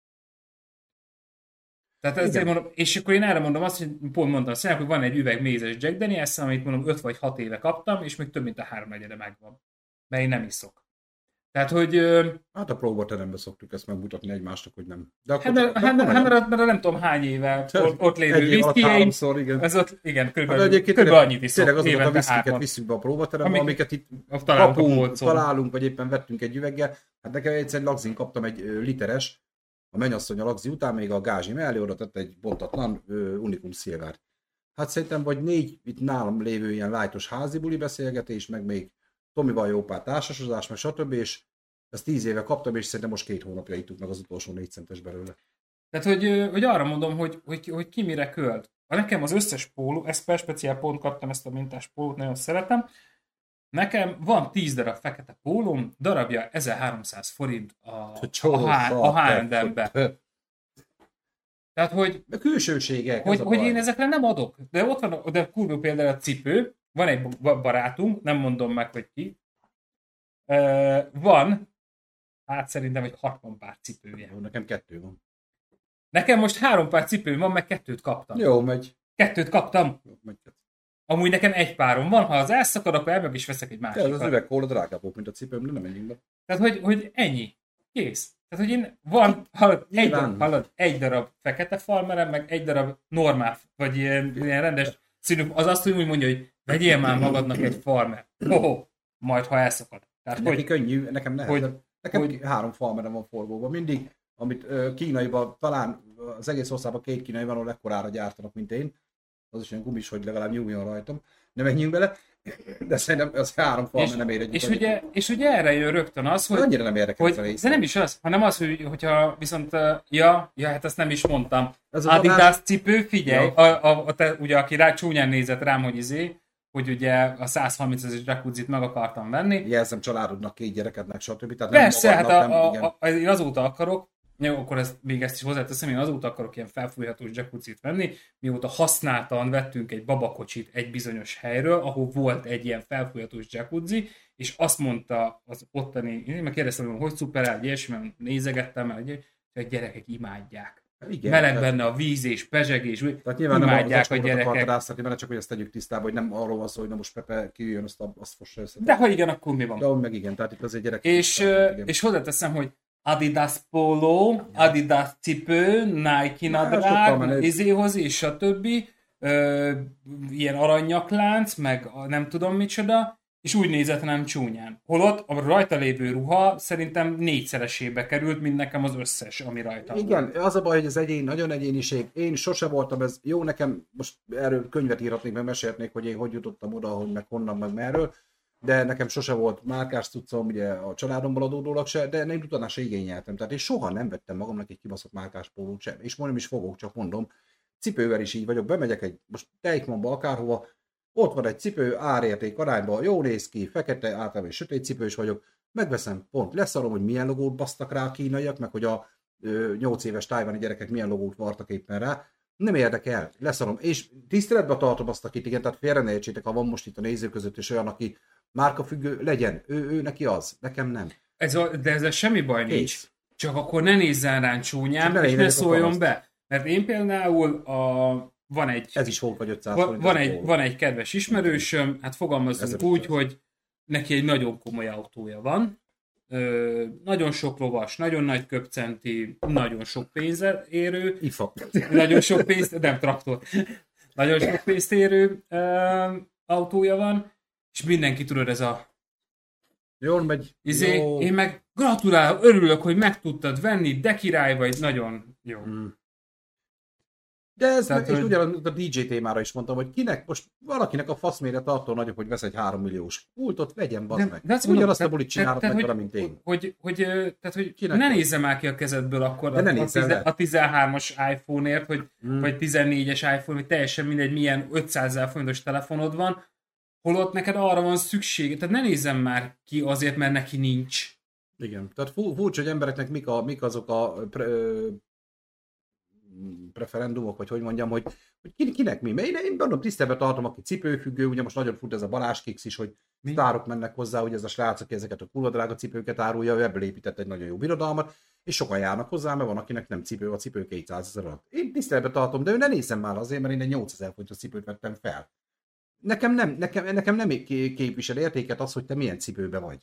Tehát ezért mondom, és akkor én erre mondom azt, hogy pont mondtam a hogy van egy üveg mézes Jack Daniels, amit mondom 5 vagy 6 éve kaptam, és még több mint a háromnegyede megvan. Mert én nem iszok. Tehát, hogy Hát a próbateremben szoktuk ezt megmutatni egymásnak, hogy nem. De akkor, hát, de hát, mert, nem. mert, mert nem tudom hány éve ott, ott lévő háromszor, igen. ez ott, igen, Hát körülbelül, egyébként körülbelül annyit iszok, tényleg azokat a viszkiket visszük be a próbaterembe, Amik- amiket itt kapunk, találunk, vagy éppen vettünk egy üveggel. Hát nekem egyszer egy lagzin kaptam egy literes, a mennyasszony a lagzi után még a gázsi mellé oda tett egy bontatlan ö, Unicum Silver. Hát szerintem vagy négy itt nálam lévő ilyen lájtos házi buli beszélgetés, meg még Tomival jó pár társasozás, meg stb. És ezt tíz éve kaptam, és szerintem most két hónapja ittuk meg az utolsó négy centes belőle. Tehát, hogy, hogy arra mondom, hogy, hogy, hogy ki mire költ. A nekem az összes póló, ezt speciál pont kaptam ezt a mintás pólót, nagyon szeretem. Nekem van 10 darab fekete pólóm, darabja 1300 forint a, a, H&M-be. Tehát, hogy A külsőségek, hogy, hogy én ezekre nem adok. De ott van, de kurva például a cipő, van egy ba- barátunk, nem mondom meg, hogy ki, van, hát szerintem egy 60 pár cipője. Jó, Nekem kettő van. Nekem most három pár cipőm van, meg kettőt kaptam. Jó, megy. Kettőt kaptam. Jó, megy. Amúgy nekem egy párom van, ha az elszakad, akkor elmegyek és veszek egy másikat. az üvegkóla drágább mint a cipőm, de nem menjünk be. Tehát, hogy, hogy ennyi. Kész. Tehát, hogy én van, hallod, egy, darab, hallod, egy darab fekete farmerem, meg egy darab normál, vagy ilyen, ilyen rendes színű, az azt úgy mondja, hogy vegyél már magadnak egy farmer. Hoho, majd ha elszakad. Tehát, Neki hogy, könnyű, nekem nehezebb. hogy- nekem hogy- három farmerem van forgóban. Mindig, amit ö, kínaiban, talán az egész országban két kínai van, ahol ekkorára gyártanak, mint én. Az is olyan gumis, hogy legalább nyúljon rajtam. Ne menjünk bele. De szerintem az három farmer és, nem ér egy és, ugye, és ugye erre jön rögtön az, hogy, Annyira nem érdekel ez hogy rész. de nem is az, hanem az, hogy, hogyha viszont, ja, ja, hát ezt nem is mondtam. Ez az Adidas adás- cipő, figyelj, Ja. a, a, a, te, ugye aki rá csúnyán nézett rám, hogy izé, hogy ugye a 130 ezer jacuzzit meg akartam venni. Jelzem családodnak, két gyerekednek, stb. Tehát Persze, hát magadnak, a, nem, a, igen. a, én azóta akarok, jó, akkor ezt, még ezt is hozzáteszem, én azóta akarok ilyen felfújhatós jacuzzit venni, mióta használtan vettünk egy babakocsit egy bizonyos helyről, ahol volt egy ilyen felfújhatós jacuzzi, és azt mondta az ottani, én meg kérdeztem, hogy hogy szuper, ilyesmi, mert nézegettem, mert hogy a gyerekek imádják. igen Meleg tehát- benne a víz és pezsegés, Tehát nyilván nem az a gyerekek. áztatni benne, csak hogy ezt tegyük tisztába, hogy nem arról van szó, hogy na most Pepe kijön, azt, azt fossa össze. De ha igen, akkor mi van? De meg igen, tehát itt azért gyerek. És, tehát, ö, igen. és hozzáteszem, hogy Adidas póló, Adidas cipő, Nike nadrág, menőbb. izéhoz és a többi, ö, ilyen aranyaklánc, meg a nem tudom micsoda, és úgy nézett nem csúnyán. Holott a rajta lévő ruha szerintem négyszeresébe került, mint nekem az összes, ami rajta van. Igen, az a baj, hogy az egyén nagyon egyéniség. Én sose voltam ez, jó nekem, most erről könyvet írhatnék, meg mesélhetnék, hogy én hogy jutottam oda, hogy meg honnan, meg merről, de nekem sose volt márkás cuccom, ugye a családomból adódólag se, de nem utána se igényeltem. Tehát én soha nem vettem magamnak egy kibaszott márkás pólót sem, és mondom is fogok, csak mondom, cipővel is így vagyok, bemegyek egy, most Deichmannba akárhova, ott van egy cipő, árérték arányban, jó néz ki, fekete, általában sötét cipős vagyok, megveszem, pont leszarom, hogy milyen logót basztak rá a kínaiak, meg hogy a ö, 8 éves tájvani gyerekek milyen logót vartak éppen rá, nem érdekel, leszarom. És tiszteletbe tartom azt, akit igen, tehát félre ne értsétek, ha van most itt a nézők között is olyan, aki márkafüggő, legyen, ő, ő neki az, nekem nem. Ez a, de ezzel semmi baj nincs. Kész. Csak akkor ne nézzen rám csúnyán, és ne szóljon be. Mert én például a, van egy Ez is volt vagy 500 van, van, egy, van egy kedves ismerősöm, hát fogalmazunk 1500. úgy, hogy neki egy nagyon komoly autója van, ö, nagyon sok lovas, nagyon nagy köpcenti, nagyon sok pénze érő, Ifa. nagyon sok pénzt, nem traktor, nagyon sok pénzt érő ö, autója van, és mindenki tudod, ez a Jól megy. izé, jó. én meg gratulálok, örülök, hogy meg tudtad venni, de király vagy, nagyon jó. Mm. De ez, Tehát, meg, és hogy- ugyanaz, mint a DJ témára is mondtam, hogy kinek, most valakinek a faszméret attól nagyobb, hogy vesz egy 3 milliós pultot, vegyen, bazd meg. de Ugyanazt a bulit csinálod meg vele, mint én. Hogy, hogy, tehát, hogy Kinek ne nézzem már ki a kezedből akkor De ne a, a, nézzem tize, le. a 13-as iPhone-ért, hogy, Mm. vagy 14-es iPhone, vagy teljesen mindegy, milyen 500 ezer forintos telefonod van, holott neked arra van szüksége. Tehát ne nézzem már ki azért, mert neki nincs. Igen. Tehát fu- furcsa, hogy embereknek mik, a, mik azok a pre, ö, preferendumok, vagy hogy mondjam, hogy, hogy ki- kinek mi. Mert én, én mondom, tisztelbe tartom, aki cipőfüggő, ugye most nagyon fut ez a Balázs Kix is, hogy Mi? sztárok mennek hozzá, ugye ez a srác, aki ezeket a kurva drága cipőket árulja, ő ebből épített egy nagyon jó birodalmat, és sokan járnak hozzá, mert van, akinek nem cipő, a cipő 200 ezer alatt. Én tiszteletbe tartom, de ő ne nézzen már azért, mert én egy 8000 forintos cipőt vettem fel. Nekem nem, nekem, nekem nem ké- képvisel értéket az, hogy te milyen cipőbe vagy.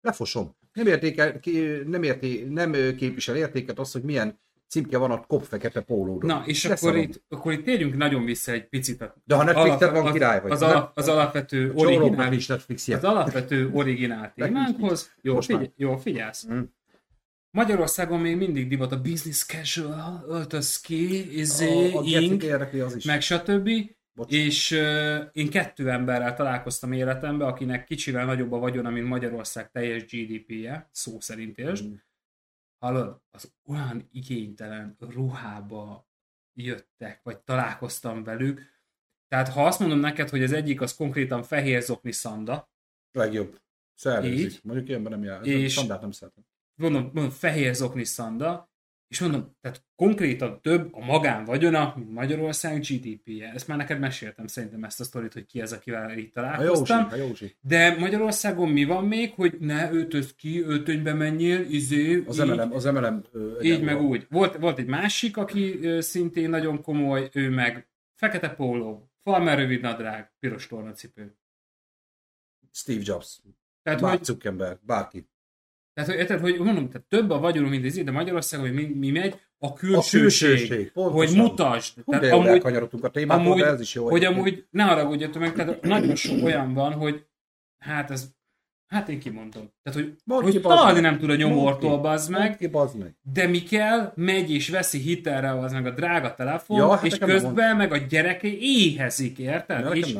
Lefosom. Nem, értékel, nem, érté, nem képvisel értéket az, hogy milyen címke van a kopfekete pólódon. Na, és akkor itt, akkor itt térjünk nagyon vissza egy picit. A, De ha Netflixed van, király vagy. Az, alap, az alapvető originál, nincs Netflix az alapvető originál témánkhoz. Jó, figyelj, jó, figyelsz. Mm. Magyarországon még mindig divat a business casual, öltöz ki, izé, a, a ink, az is. meg stb. Bocs. És uh, én kettő emberrel találkoztam életemben, akinek kicsivel nagyobb a vagyona, mint Magyarország teljes GDP-je, szó szerint értsd. Mm. Hallod, az olyan igénytelen ruhába jöttek, vagy találkoztam velük. Tehát ha azt mondom neked, hogy az egyik az konkrétan fehér zokni szanda, Legjobb. Szervezik. Így. Mondjuk ilyenben nem jár. És-. Standát nem szeretem. mondom, mondom fehér zokni szanda, és mondom, tehát konkrétan több a magánvagyona, mint Magyarország GDP-je. Ezt már neked meséltem szerintem ezt a sztorit, hogy ki az, akivel itt A Józsi, találkoztam. a Józsi. De Magyarországon mi van még, hogy ne öltöz ki, öltönybe menjél, izé, Az így, MLM, az MLM ö, így meg úgy. Volt, volt egy másik, aki ö, szintén nagyon komoly, ő meg fekete póló, falmer rövid nadrág, piros tornacipő. Steve Jobs, Tehát, Mark hogy, Zuckerberg, bárki. Tehát, hogy, érted, hogy mondom, tehát több a vagyonunk, mint izé, de Magyarországon, hogy mi, mi megy, a A külsőség, külsőség, hogy mutasd. Hú, Tehát amúgy, elkanyarodtunk a témától, amúgy, de ez is jó. hogy egyébként. amúgy ne haragudjatok meg, tehát nagyon sok olyan van, hogy hát ez, hát én kimondom. Tehát, hogy, Mondd hogy ki, nem tud a nyomortól, bazd meg, ki, bazd meg. de mi kell, megy és veszi hitelre az meg a drága telefon, Ja, hát és közben meg a gyereke éhezik, érted? Ja, és,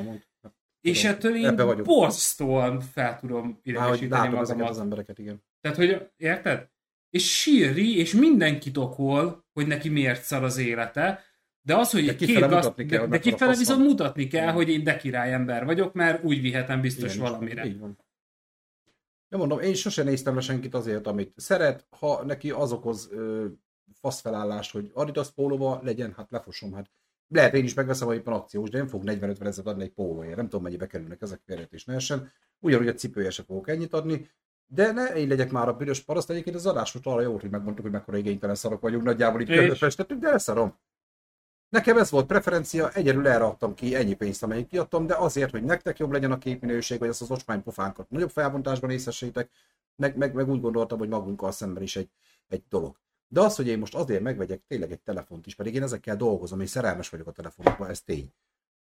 és ettől én borzasztóan fel tudom idegesíteni magamat. az embereket, igen. Tehát, hogy érted? És sírri, és mindenkit okol, hogy neki miért szar az élete, de az, hogy De kifele gazd- mutatni kell, de, de kifele viszont mutatni kell, hogy én de király ember vagyok, mert úgy vihetem biztos Igen, valamire. Így van. Ja, mondom, én sose néztem le senkit azért, amit szeret, ha neki az okoz ö, faszfelállást, hogy Adidas pólóba legyen, hát lefosom, hát lehet én is megveszem, hogy éppen akciós, de nem fog 40-50 ezeret adni egy pólóért, nem tudom mennyibe kerülnek ezek félretés ne essen. Ugyanúgy a cipője se fogok ennyit adni, de ne én legyek már a büdös paraszt, egyébként az adás most arra jó, hogy megmondtuk, hogy mekkora igénytelen szarok vagyunk, nagyjából így És? körbe festettük, de leszarom. Nekem ez volt preferencia, egyedül erre adtam ki ennyi pénzt, amennyit kiadtam, de azért, hogy nektek jobb legyen a képminőség, hogy ezt az ocsmány pofánkat nagyobb felbontásban észessétek, meg, meg, meg úgy gondoltam, hogy magunkkal szemben is egy, egy dolog. De az, hogy én most azért megvegyek tényleg egy telefont is, pedig én ezekkel dolgozom, én szerelmes vagyok a telefonokban, ez tény.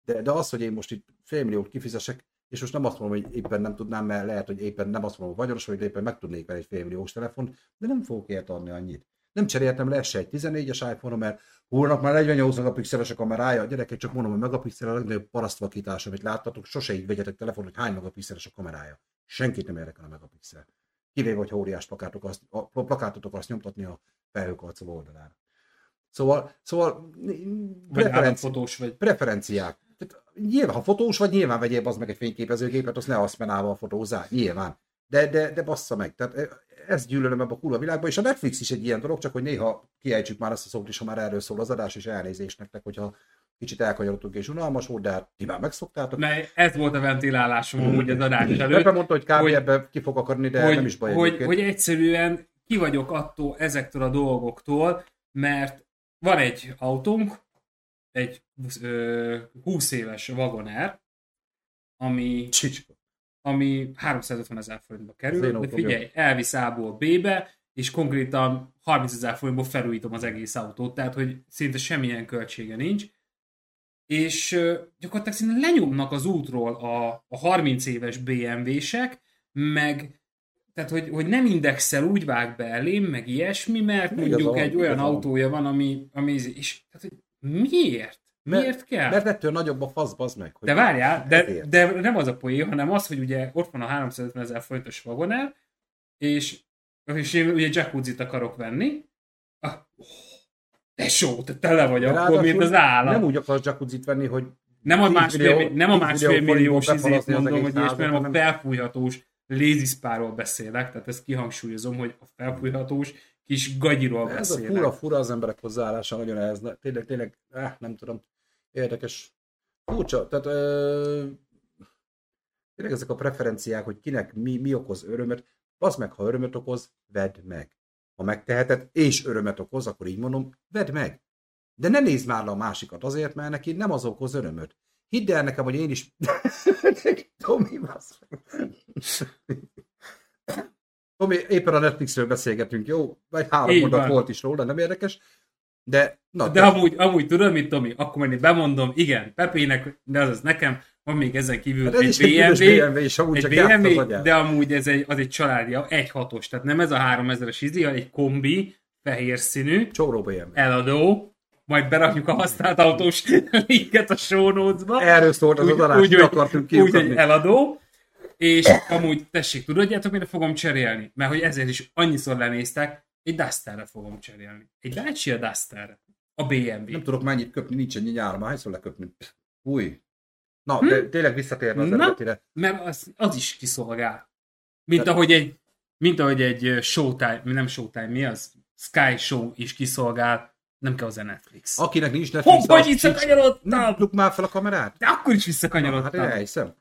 De, de az, hogy én most itt félmilliót kifizessek, és most nem azt mondom, hogy éppen nem tudnám, mert lehet, hogy éppen nem azt mondom, hogy vagyonos de éppen meg tudnék venni egy félmilliós telefont, de nem fogok érte adni annyit. Nem cseréltem le se egy 14-es iPhone-on, mert hónap már 48 megapixeles a kamerája, a gyerekek csak mondom, hogy megapixel a legnagyobb parasztvakítás, amit láttatok, sose így vegyetek telefon, hogy hány megapixeles a kamerája. Senkit nem érdekel a megapixel. Kivéve, hogy óriás plakátok azt, a plakátotok azt nyomtatni a felhőkarcol oldalára. Szóval, szóval Vagy preferenci- vagy. preferenciák. Nyilván, ha fotós vagy, nyilván vegyél az meg egy fényképezőgépet, azt ne aszmenával fotózzál, nyilván. De, de, de bassza meg. Tehát eh, ezt gyűlölöm ebbe a kurva világban, és a Netflix is egy ilyen dolog, csak hogy néha kiejtsük már ezt a szót is, ha már erről szól az adás, és elnézést nektek, hogyha kicsit elkanyarodtunk és unalmas volt, de ti már megszoktátok. Mert ez volt a ventilálásom amúgy az adás Pepe előtt, mondta, hogy kb. hogy- ebbe ki fog akarni, de hogy, nem is baj. hogy, egyébként. hogy egyszerűen ki vagyok attól ezektől a dolgoktól, mert van egy autónk, egy ö, 20 éves vagoner, ami, Csicska. ami 350 ezer forintba kerül, de figyelj, elvisz A-ból B-be, és konkrétan 30 ezer forintból felújítom az egész autót, tehát hogy szinte semmilyen költsége nincs, és ö, gyakorlatilag szinte lenyomnak az útról a, a 30 éves BMW-sek, meg tehát, hogy, hogy nem indexel úgy vág be elém, meg ilyesmi, mert Igaza mondjuk egy olyan autója van, ami, ami és tehát, hogy miért? Mert- Miért kell? Mert ettől nagyobb a fasz, bazd meg. Hogy De várjál, de, ezért. de nem az a poén, hanem az, hogy ugye ott van a 350 ezer forintos vagonár, és, és én ugye jacuzzi akarok venni, ah, oh, tesó, te tele vagy De akkor, ráadásul mint az állat. Nem úgy akarsz jacuzzit venni, hogy Nem a 10 másfél, millió- nem a 10 másfél millió milliós izét mondom, hogy ilyesmi, hanem a felfújhatós léziszpáról beszélek, tehát ezt kihangsúlyozom, hogy a felfújhatós kis gagyiról Ez a beszélek. fura, fura az emberek hozzáállása, nagyon ez, ne- tényleg, tényleg, eh, nem tudom, érdekes. Furcsa, tehát ö, tényleg ezek a preferenciák, hogy kinek mi, mi okoz örömet, az meg, ha örömet okoz, vedd meg. Ha megteheted, és örömet okoz, akkor így mondom, vedd meg. De ne nézd már le a másikat azért, mert neki nem az okoz örömöt. Hidd el nekem, hogy én is... Tomi. Tomi, éppen a Netflixről beszélgetünk, jó? Vagy három Így mondat van. volt is róla, nem érdekes. De, na, De amúgy, amúgy tudod, mit Tomi? Akkor én bemondom, igen, Pepének, de az az nekem, van még ezen kívül hát egy is BMW, BMW, és amúgy egy csak BMW, de amúgy ez egy, az egy családja, egy hatos, tehát nem ez a 3000-es izi, hanem egy kombi, fehér színű, Csóró BMW. eladó, majd berakjuk a használt autós linket a show notes-ba. Erről szólt az Úgy- adás, úgy, akartunk Úgy, hogy eladó, és amúgy tessék, tudjátok, mire fogom cserélni? Mert hogy ezért is annyiszor lenéztek, egy Dusterre fogom cserélni. Egy Dacia Dusterre. A BMW. Nem tudok mennyit köpni, nincs ennyi nyár, már hányszor leköpni. Új. Na, de tényleg visszatérve az Hm? Na? eredetire. Mert az, az is kiszolgál. Mint Tehát- ahogy egy mint ahogy egy showtime, nem showtime, mi az? Sky Show is kiszolgál, nem kell hozzá Netflix. Akinek nincs Netflix, Hopp, hogy itt visszakanyarodtam! Nem, már fel a kamerát. De akkor is Hát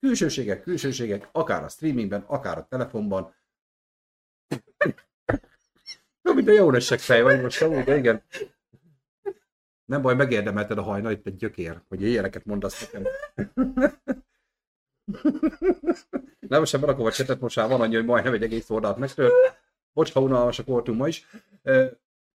Külsőségek, külsőségek, akár a streamingben, akár a telefonban. Na, mint a jó nesek fej vagy most, amúgy, de igen. Nem baj, megérdemelted a hajnalt, egy gyökér, hogy ilyeneket mondasz nekem. Nem, most sem berakom a csetet, most már van annyi, hogy majdnem egy egész oldalt megtört. Bocs, ha unalmasak voltunk ma is.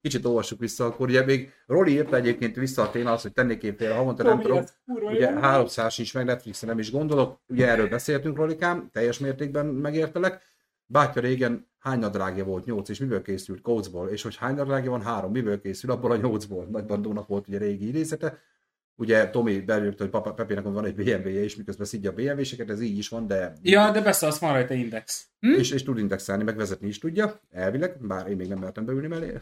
Kicsit olvassuk vissza, akkor ugye még Roli írta egyébként vissza a témához, hogy tennék én fél havonta, nem tudom. Ugye jó. 300 sincs meg, Netflixen nem is gondolok. Ugye erről beszéltünk, Rolikám, teljes mértékben megértelek. Bátya régen hány nadrágja volt? 8, és miből készült? Coachból. És hogy hány nadrágja van? 3, miből készül? Abból a 8-ból. Nagy bandónak volt ugye régi idézete. Ugye Tomi belőtt, hogy Papa, Pepének van egy BMW-je is, miközben szidja a BMW-seket, ez így is van, de Ja, de beszélsz, van rajta index. Hm? és, és tud indexelni, meg vezetni is tudja, elvileg, bár én még nem mertem beülni mellé.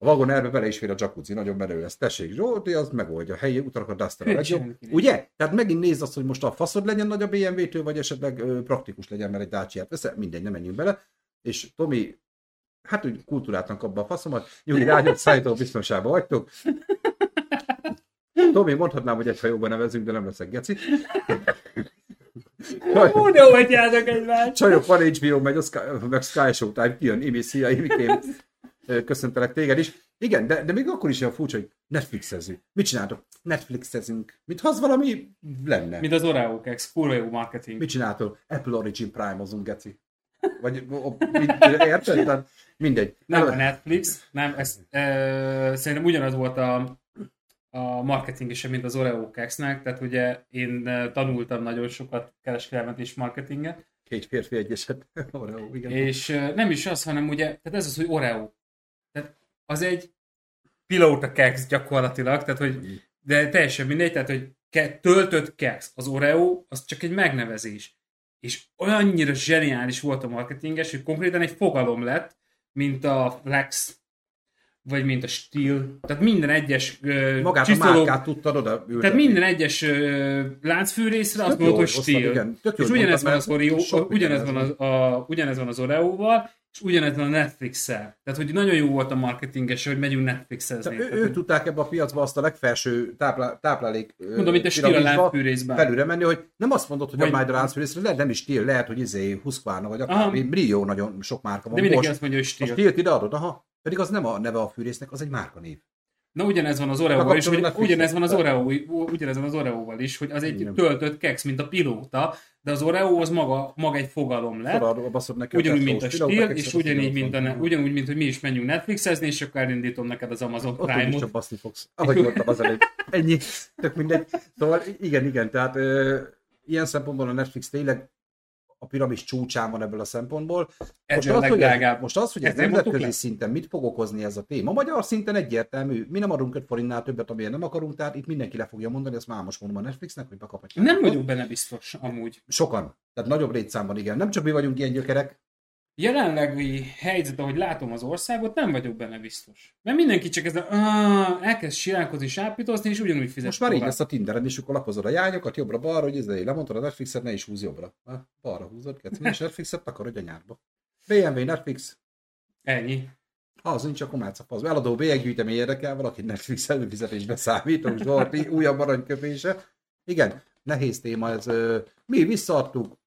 A vagon erbe bele is fér a jacuzzi, nagyon menő ez. Tessék, Zsolti, az megoldja. Helyi utakat Duster a legjobb. Ugye? Tehát megint nézd azt, hogy most a faszod legyen nagy a BMW-től, vagy esetleg ö, praktikus legyen, mert egy Dacia-t veszel, mindegy, nem menjünk bele. És Tomi, hát úgy kultúrátlan abba a faszomat, nyugi rágyott szállító biztonságban vagytok. Tomi, mondhatnám, hogy egy hajóban nevezünk, de nem leszek geci. Hú, de hogy járnak egymást. Csajok, van HBO, megy a Sky, meg Sky Showtime, kijön, Imi, szia, Ö, köszöntelek téged is. Igen, de, de még akkor is olyan furcsa, hogy Netflixezünk. Mit csináltok? Netflixezünk. Mint ha az valami lenne. Mint az Oreo Kex, kurva jó marketing. Mit csináltok? Apple Origin Prime-ozunk, geci. Vagy mit, érted? Mindegy. Nem a Netflix, nem, ez, e, szerintem ugyanaz volt a, a marketing is, mint az Oreo Kexnek, tehát ugye én tanultam nagyon sokat kereskedelmet és marketinget, Két férfi egyeset. Oreo, igen. és nem is az, hanem ugye, tehát ez az, hogy Oreo. Az egy pilóta kex gyakorlatilag, tehát hogy, de teljesen mindegy, tehát hogy ke, töltött kex, az Oreo, az csak egy megnevezés. És olyannyira zseniális volt a marketinges, hogy konkrétan egy fogalom lett, mint a Flex, vagy mint a Steel. Tehát minden egyes ö, Magát csiszoló- a márkát tudtad oda ültetni. tehát minden egyes ö, láncfűrészre azt mondod, hogy Steel. igen. És ugyanez van az Oreo, ugyanez van, az, a, ugyanez van az Oreo-val, és ugyanez a Netflix-el. Tehát, hogy nagyon jó volt a marketinges, hogy megyünk Netflixezni. Ő, ők tudták ebbe a piacba azt a legfelső táplá, táplálék Mondom, itt a piramisba láncfűrészben. felülre menni, hogy nem azt mondod, hogy Vagy- a Majd a láncfűrészre, lehet nem is Steel, lehet, hogy izé Husqvarna, vagy akármi, Brio nagyon sok márka van. De mindenki Most azt mondja, hogy a Steel. Steel-t ideadod, aha. Pedig az nem a neve a fűrésznek, az egy márkanév. Na ugyanez van az Oreo-val is, hogy ugyanez van az Oreo, ugyanez van az Oreo-val is, hogy az egy Igen. töltött kex, mint a pilóta, de az Oreo az maga, maga egy fogalom lett. Ugyanúgy, mint a meg és ugyanígy, mint, a, ugyanúgy, mint hogy mi is menjünk Netflixezni, és akkor elindítom neked az Amazon Ott Prime-ot. csak baszni fogsz. Ahogy mondtam az előbb. Ennyi. Tök mindegy. Szóval igen, igen, tehát ö, ilyen szempontból a Netflix tényleg a piramis csúcsán van ebből a szempontból. Ez Most az, hogy ez, legdrágább. most az, hogy ez nemzetközi szinten mit fog okozni ez a téma, magyar szinten egyértelmű. Mi nem adunk 5 forintnál többet, amilyen nem akarunk, tehát itt mindenki le fogja mondani, ezt már most mondom a Netflixnek, hogy bekaphatják. Nem vagyok benne biztos, amúgy. Sokan. Tehát nagyobb létszámban, igen. Nem csak mi vagyunk ilyen gyökerek. Jelenlegi helyzet, ahogy látom az országot, nem vagyok benne biztos. Mert mindenki csak ezzel "Ah", elkezd siránkozni, sápítozni, és ugyanúgy fizet Most már így lesz a Tinderen, és akkor lapozod a jányokat jobbra-balra, hogy ezzel lemondod a Netflixet, ne is húz jobbra. Ha, balra húzod, kec, nincs Netflixet, takarodj a nyárba. BMW, Netflix, Ennyi. ha az nincs, akkor mehetsz a faszba. Eladó bélyeggyűjtemény érdekel, valaki Netflix előfizetésbe számítunk, Zsolti, újabb aranyköpése. Igen, nehéz téma ez. Mi visszaadtuk,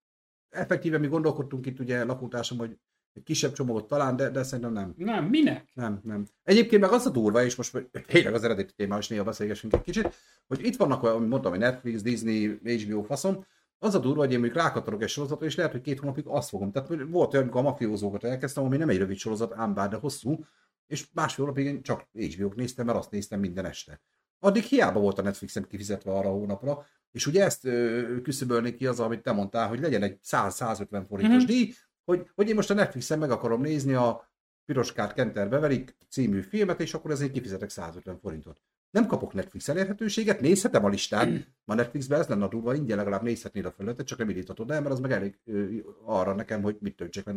effektíve mi gondolkodtunk itt ugye lakótársam, hogy egy kisebb csomagot talán, de, de szerintem nem. Nem, minek? Nem, nem. Egyébként meg az a durva, és most tényleg az eredeti téma, és néha beszélgessünk egy kicsit, hogy itt vannak olyan, amit mondtam, hogy Netflix, Disney, HBO faszom, Az a durva, hogy én mondjuk rákatolok egy sorozatot, és lehet, hogy két hónapig azt fogom. Tehát volt olyan, amikor a mafiózókat elkezdtem, ami nem egy rövid sorozat, ám bár de hosszú, és másfél hónapig én csak hbo néztem, mert azt néztem minden este. Addig hiába volt a Netflixen kifizetve arra a hónapra, és ugye ezt ö, küszöbölnék ki az, amit te mondtál, hogy legyen egy 100-150 forintos mm-hmm. díj, hogy, hogy én most a Netflixen meg akarom nézni a Piroskát Kenter beverik című filmet, és akkor ezért kifizetek 150 forintot. Nem kapok Netflix elérhetőséget, nézhetem a listán, ma Netflixben ez lenne a durva, ingyen legalább nézhetnéd a felületet, csak nem indíthatod el, mert az meg elég ö, arra nekem, hogy mit töltsek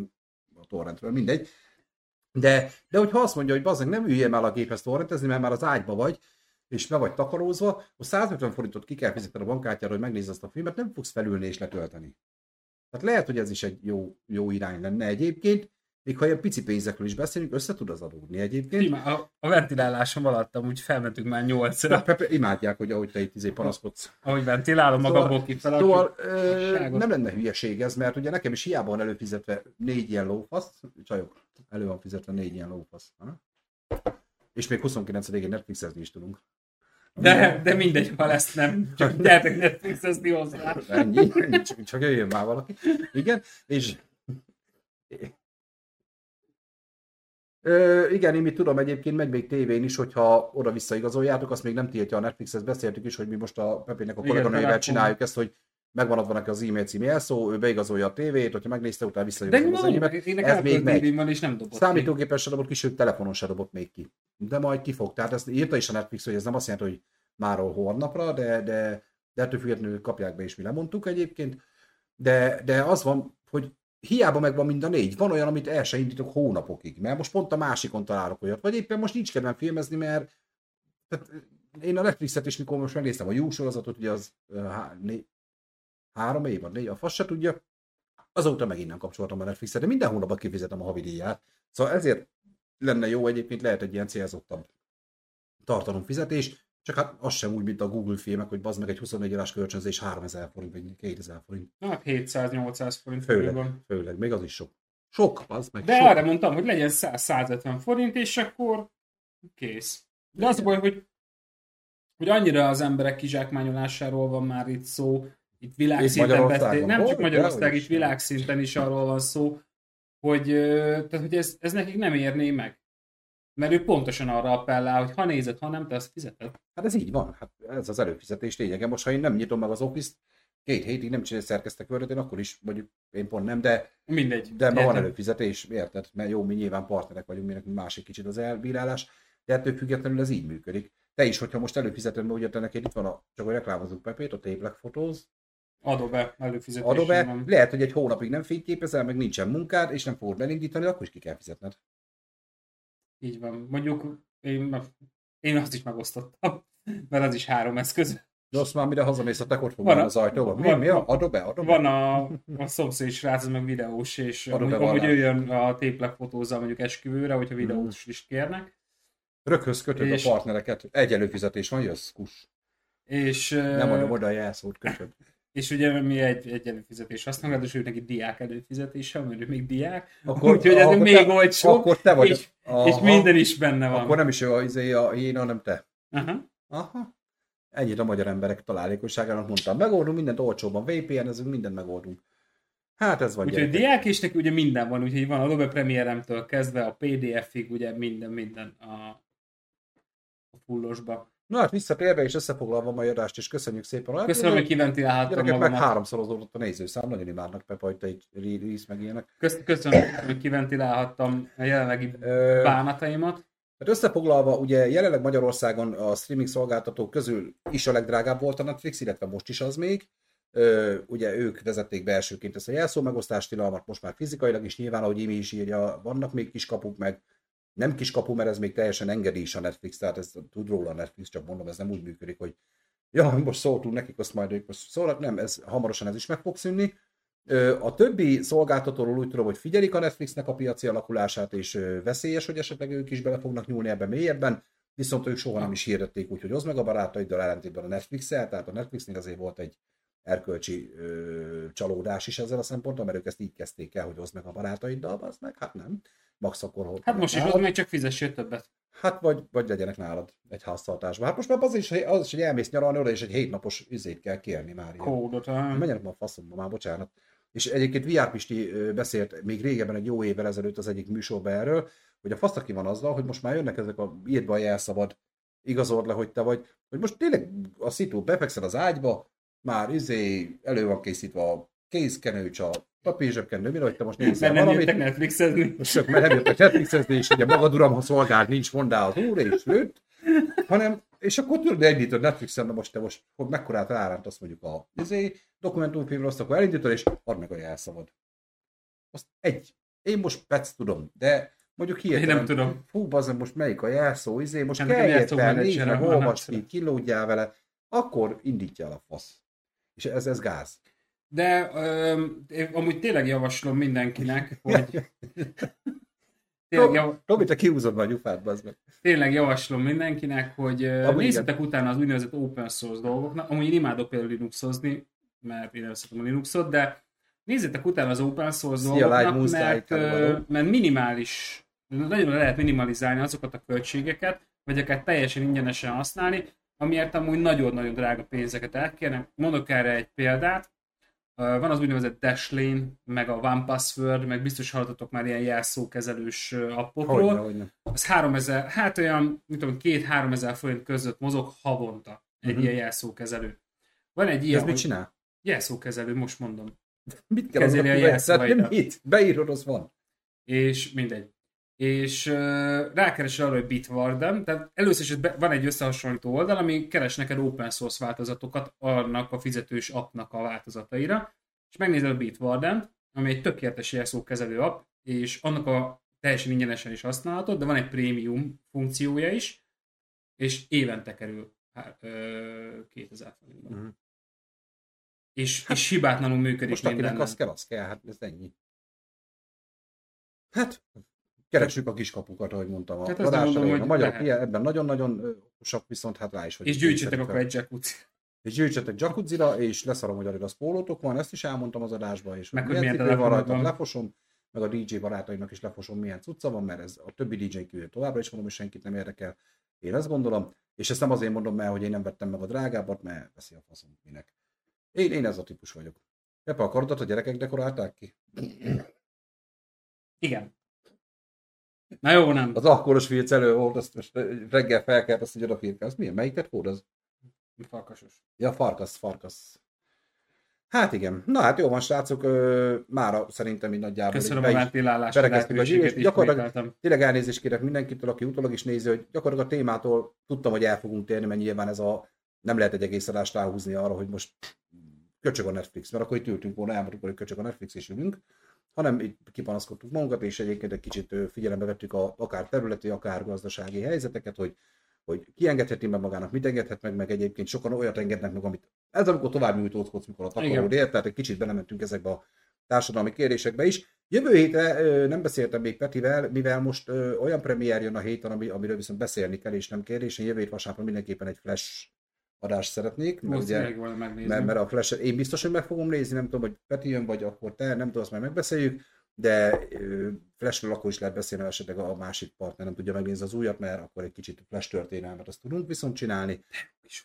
a torrentről, mindegy. De, de hogyha azt mondja, hogy bazdmeg nem üljem el a géphez torrentezni, mert már az ágyba vagy, és be vagy takarózva, akkor 150 forintot ki kell fizetni a bankkártyára, hogy megnézd azt a filmet, nem fogsz felülni és letölteni. Tehát lehet, hogy ez is egy jó, jó irány lenne egyébként, még ha ilyen pici pénzekről is beszélünk, össze tud az adódni egyébként. Ima, a, a ventilálásom alatt amúgy felmentünk már nyolcra. Pepe, imádják, hogy ahogy te itt izé panaszkodsz. Ahogy ventilálom szóval, magamból kifelé. Szóval nem lenne hülyeség ez, mert ugye nekem is hiába van előfizetve négy ilyen lófasz, csajok, elő van fizetve négy ilyen lófasz. Ha? És még 29-én Netflixezni is tudunk. De, de mindegy, ha lesz nem, csak gyertek Netflixezni hozzá. Ennyi, csak, csak jöjjön már valaki. Igen, és Ö, igen, én mit tudom, egyébként megy még tévén is, hogyha oda visszaigazoljátok, azt még nem tiltja a Netflix, ezt beszéltük is, hogy mi most a Pepének a kolléganőjével csináljuk ezt, hogy megvan adva neki az e-mail cím jelszó, ő beigazolja a tévét, hogyha megnézte, utána visszaigazolja az e-mailt. Ez még megy. Van, és nem dobott Számítógépen se dobott ki, sőt telefonon se dobott még ki. De majd kifog. Tehát ezt írta is a Netflix, hogy ez nem azt jelenti, hogy máról holnapra, de, de, de ettől függetlenül kapják be, és mi lemondtuk egyébként. De, de az van, hogy hiába megvan mind a négy. Van olyan, amit el se indítok hónapokig, mert most pont a másikon találok olyat. Vagy éppen most nincs kedvem filmezni, mert tehát én a Netflixet is, mikor most megnéztem a jó sorozatot, ugye az három év, négy, a fasz se tudja, azóta megint nem kapcsoltam a Netflixet, de minden hónapban kifizetem a havidíját. Szóval ezért lenne jó egyébként, lehet egy ilyen célzottabb tartalomfizetés, csak hát az sem úgy, mint a Google filmek, hogy bazd meg egy 24 órás kölcsönzés 3000 forint, vagy 2000 forint. Hát 700-800 forint. Főleg, van. főleg, még az is sok. Sok, az meg De sok. arra mondtam, hogy legyen 100-150 forint, és akkor kész. De az a baj, hogy, hogy annyira az emberek kizsákmányolásáról van már itt szó, itt világszinten vették, nem csak Magyarország, itt világszinten is arról van szó, hogy, tehát, hogy ez, ez nekik nem érné meg. Mert ő pontosan arra appellál, hogy ha nézed, ha nem, te azt fizeted. Hát ez így van. Hát ez az előfizetés lényege. Most, ha én nem nyitom meg az office két hétig nem csinálsz szerkeztek Word-et, én akkor is, mondjuk én pont nem, de, Mindegy. de ma van előfizetés, érted? Mert jó, mi nyilván partnerek vagyunk, mi nekünk másik kicsit az elbírálás, de ettől függetlenül ez így működik. Te is, hogyha most előfizeted, mert ugye te neked itt van a, csak hogy reklámozunk Pepét, a Tape Photos, Adobe előfizetés. Adobe, van. lehet, hogy egy hónapig nem fényképezel, meg nincsen munkád, és nem fogod belindítani, akkor is ki kell fizetned. Így van. Mondjuk én, én azt is megosztottam, mert az is három eszköz. De azt már mire hazamész, a fog van az ajtóban. Mi, van, mi a? Adobe, Adobe? Van a, a szomszéd srác, meg videós, és Adobe amúgy jön a téplek fotózzal mondjuk esküvőre, hogyha videós mm. is kérnek. Röghöz kötöd és... a partnereket. Egy előfizetés van, jössz, kus. És, Nem adom oda a jelszót, kötöd. És ugye mi egy, egy előfizetés használunk, és ő neki diák előfizetése, mert ő még diák, akkor, úgyhogy ez még te, olcsó, akkor te vagy. És, aha, és minden is benne van. Akkor nem is ő a, izé, a, a én, hanem te. Aha. Aha. Ennyit a magyar emberek találékosságának mondtam. Megoldunk mindent olcsóban, VPN, ezünk mindent megoldunk. Hát ez van. Úgyhogy diák és neki ugye minden van, úgyhogy van Adobe Premiere-től kezdve a PDF-ig, ugye minden, minden a, a fullosba. Na hát visszatérve és összefoglalva a mai adást, és köszönjük szépen. Hát, Köszönöm, hogy kiventilálhattam Gyerekek meg háromszorozódott a nézőszám, nagyon imádnak Pepa, hogy te egy release meg ilyenek. Köszönöm, hogy kiventilálhattam a jelenlegi bánataimat. Hát összefoglalva, ugye jelenleg Magyarországon a streaming szolgáltatók közül is a legdrágább volt a Netflix, illetve most is az még. Ö, ugye ők vezették be elsőként ezt a jelszó megosztást tilalmat, most már fizikailag is nyilván, ahogy Imi is írja, vannak még kis kapuk, meg nem kis kapu, mert ez még teljesen engedi is a Netflix, tehát ez tud róla a Netflix, csak mondom, ez nem úgy működik, hogy ja, most szóltunk nekik, azt majd ők most szólnak, nem, ez hamarosan ez is meg fog szűnni. A többi szolgáltatóról úgy tudom, hogy figyelik a Netflixnek a piaci alakulását, és veszélyes, hogy esetleg ők is bele fognak nyúlni ebbe mélyebben, viszont ők soha nem is hirdették úgy, hogy hozd meg a barátaiddal ellentétben a Netflix-el, tehát a Netflixnél azért volt egy erkölcsi ö, csalódás is ezzel a szemponttal, mert ők ezt így kezdték el, hogy hozd meg a barátaiddal, az meg, hát nem. Max akkor Hát most is, ott még csak fizessél többet. Hát vagy, vagy legyenek nálad egy háztartásban. Hát most már az is, az is, hogy elmész nyaralni oda, és egy hétnapos üzét kell kérni már. Kódot, ah. Menjenek ma a faszomba, már bocsánat. És egyébként VR Pisti beszélt még régebben, egy jó évvel ezelőtt az egyik műsorban erről, hogy a fasz aki van azzal, hogy most már jönnek ezek a írd be a jelszabad, igazord le, hogy te vagy, hogy most tényleg a szitu befekszel az ágyba, már izé elő van készítve a kézkenőcs, a papírzsebkenő, mire, hogy te most nézel Mert nem jöttek Netflixezni. Sok, mert nem jöttek Netflixezni, és ugye magad uram, ha szolgál, nincs mondá az úr, és lőtt, hanem, és akkor tudod, elindítod Netflixen, de most te most, hogy mekkorát ráránt azt mondjuk a izé, dokumentumfilmre, azt akkor elindítod, és add meg a jelszavad. Azt egy. Én most pec tudom, de mondjuk hihetem. Én nem tudom. Fú, bazdmeg, most melyik a jelszó, izé, most kell nekem érte, jelszó nézni, menedzserem meg olvasd ki, kilódjál vele, akkor indítja el a fasz. És ez, ez gáz. De öm, én amúgy tényleg javaslom mindenkinek, hogy tényleg, jav, Robi, te kiúzod már a gyufát, bazd meg. tényleg javaslom mindenkinek, hogy Amúgy nézzetek utána az úgynevezett open source dolgoknak. Amúgy én imádok például Linuxozni, mert én nem szeretem a Linuxot, de nézzetek utána az open source Szia, dolgoknak, mert, mert minimális, nagyon lehet minimalizálni azokat a költségeket, vagy akár teljesen ingyenesen használni, amiért amúgy nagyon-nagyon drága pénzeket elkérnek. Mondok erre egy példát. Van az úgynevezett Dashlane, meg a OnePassword, meg biztos hallottatok már ilyen jelszókezelős appokról Hogyne, hogyne. az 3000, hát olyan, mit tudom, 2-3 ezer forint között mozog havonta egy Mhm. ilyen jelszókezelő. Van egy Ez ilyen, mit hogy csinál? jelszókezelő, most mondom. Mit kell Kezeli a kivetni? Tehát jelszavaidat. Mit? Beírod, az van. És mindegy. És uh, rákeresel arra, hogy Bitwarden, tehát először is van egy összehasonlító oldal, ami keres neked open source változatokat annak a fizetős appnak a változataira, és megnézed a Bitwarden, ami egy tökéletes jelszókezelő app, és annak a teljesen ingyenesen is használhatod, de van egy prémium funkciója is, és évente kerül há- ö, 2000 forintban. Mhm. És, és hibátlanul működik Most akinek minden. az kell, az kell, hát ez ennyi. Hát, keressük a kiskapukat, ahogy mondtam. A Hát mondom, hogy A lehet. ilyen, ebben nagyon-nagyon okosak, viszont hát rá is vagyunk És gyűjtsetek akkor egy jacuzzi. És gyűjtsetek jacuzzira, és leszarom, hogy Adidas pólótok van, ezt is elmondtam az adásban, és Meg hogy milyen milyen van rajta, lefosom, meg a DJ barátaimnak is lefosom, milyen cucca van, mert ez a többi DJ kívül továbbra is mondom, hogy senkit nem érdekel. Én ezt gondolom, és ezt nem azért mondom, mert hogy én nem vettem meg a drágábbat, mert veszi a faszom minek. Én, én ez a típus vagyok. Pepe, a karodat a gyerekek dekorálták ki? Igen. Na jó, nem. Az akkoros filc elő volt, azt most reggel felkelt, azt hogy odafírkál. Az milyen? Melyik tett kód az? Farkasos. Ja, farkasz, farkasz. Hát igen. Na hát jó van, srácok, ö, mára szerintem így nagyjából Köszönöm így a ventilálás a lehetőséget. Gyakorlatilag-. Tényleg elnézést kérek mindenkitől, aki utólag is nézi, hogy gyakorlatilag a témától tudtam, hogy el fogunk térni, mert nyilván ez a nem lehet egy egész adást ráhúzni arra, hogy most köcsög a Netflix, mert akkor itt ültünk volna, elmondtuk, hogy köcsög a Netflix és ülünk, hanem itt kipanaszkodtuk magunkat, és egyébként egy kicsit figyelembe vettük a, akár területi, akár gazdasági helyzeteket, hogy hogy ki engedheti meg magának, mit engedhet meg, meg egyébként sokan olyat engednek meg, amit ez amikor tovább nyújtózkodsz, mikor a takarod ér, tehát egy kicsit belementünk ezekbe a társadalmi kérdésekbe is. Jövő hétre ö, nem beszéltem még Petivel, mivel most ö, olyan premier jön a héten, ami, amiről viszont beszélni kell, és nem kérdés. Én jövő hét vasárnap mindenképpen egy flash adást szeretnék, mert, Most ugye, mert, mert a flash én biztos, hogy meg fogom nézni, nem tudom, hogy Peti jön, vagy akkor te, nem tudom, azt majd megbeszéljük, de Flashről akkor is lehet beszélni, esetleg a másik partner nem tudja megnézni az újat, mert akkor egy kicsit Flash történelmet azt tudunk viszont csinálni.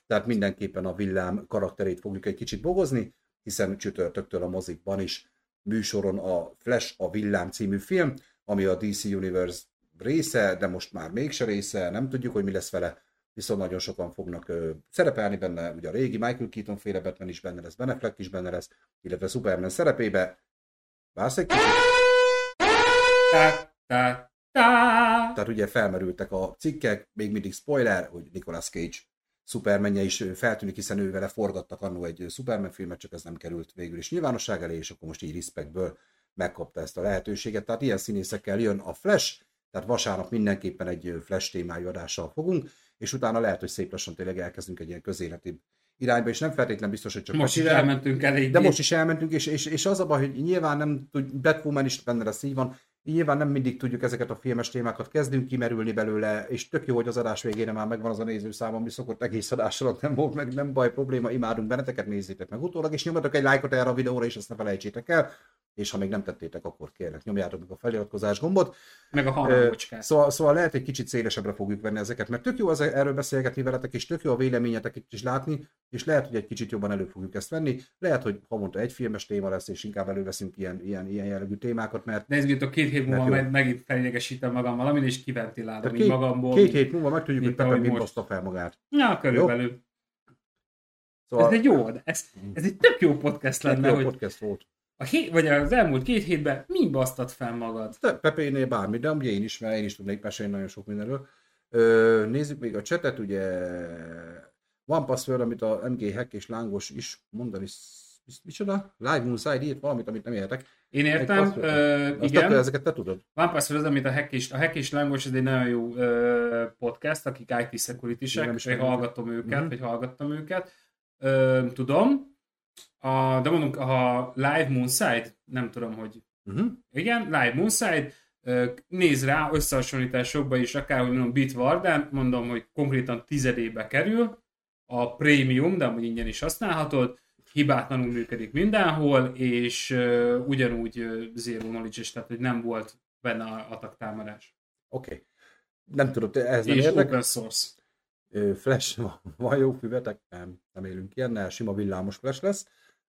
Tehát mindenképpen a villám karakterét fogjuk egy kicsit bogozni, hiszen csütörtöktől a mozikban is műsoron a Flash, a Villám című film, ami a DC Universe része, de most már mégse része, nem tudjuk, hogy mi lesz vele, viszont nagyon sokan fognak ö, szerepelni benne, ugye a régi Michael Keaton féle Batman is benne lesz, Ben Affleck is benne lesz, illetve Superman szerepébe. Vársz egy kicsit? Tá, tá, tá. Tehát ugye felmerültek a cikkek, még mindig spoiler, hogy Nicolas Cage Supermanje is feltűnik, hiszen ő vele forgattak annó egy Superman filmet, csak ez nem került végül is nyilvánosság elé, és akkor most így respectből megkapta ezt a lehetőséget. Tehát ilyen színészekkel jön a Flash, tehát vasárnap mindenképpen egy Flash témájú adással fogunk, és utána lehet, hogy szép lassan tényleg elkezdünk egy ilyen közéleti irányba, és nem feltétlen biztos, hogy csak Most is elmentünk elég. de most is elmentünk, és, és, és az a baj, hogy nyilván nem tud, Batwoman is benne lesz, így van, nyilván nem mindig tudjuk ezeket a filmes témákat, kezdünk kimerülni belőle, és tök jó, hogy az adás végére már megvan az a nézőszám, ami szokott egész adás alatt nem volt, meg nem baj, probléma, imádunk benneteket, nézzétek meg utólag, és nyomjatok egy lájkot erre a videóra, és ezt ne felejtsétek el, és ha még nem tettétek, akkor kérlek, nyomjátok meg a feliratkozás gombot. Meg a Ö, hangocskát. Szóval, szóval lehet, hogy kicsit szélesebbre fogjuk venni ezeket, mert tök jó az erről beszélgetni veletek, és tök jó a véleményeteket is látni, és lehet, hogy egy kicsit jobban elő fogjuk ezt venni. Lehet, hogy havonta egy filmes téma lesz, és inkább előveszünk ilyen, ilyen, ilyen jellegű témákat, mert Nézzük, két hét múlva meg, megint felidegesítem magam valamin, és kiventilálom két, magamból. két hét múlva megtudjuk, hogy mint Pepe mind most. fel magát. Ja, körülbelül. Szóval Ez egy jó, ez, ez egy tök jó podcast lenne, jó hogy podcast volt. A hét, vagy az elmúlt két hétben mi basztad fel magad? De Pepénél bármi, de ugye én is, mert én is tudnék mesélni nagyon sok mindenről. Ö, nézzük még a csetet, ugye van password, amit a MG Hack és Lángos is mondani, micsoda? Live Moonside írt valamit, amit nem értek. Én értem, ö, Azt igen. akkor ezeket te tudod. Van Password az, amit a Hack és, a Hack és Lángos, ez egy nagyon jó ö, podcast, akik IT security-sek, vagy hallgatom őket, Mhm. vagy hallgattam őket. Ö, tudom. A, de mondunk, a Live Moonside, nem tudom, hogy Uh-huh. igen, Live Moonside, néz rá összehasonlításokba is, akár, hogy mondom, Bitwarden, mondom, hogy konkrétan tizedébe kerül, a prémium, de amúgy ingyen is használhatod, hibátlanul működik mindenhol, és ö, ugyanúgy ö, zero knowledge tehát hogy nem volt benne a ataktámadás. Oké. Okay. Nem tudod, te- ez nem És érdek. open source. Flash, van- van jó füvetek? Nem, nem élünk ilyennel, sima villámos Flash lesz.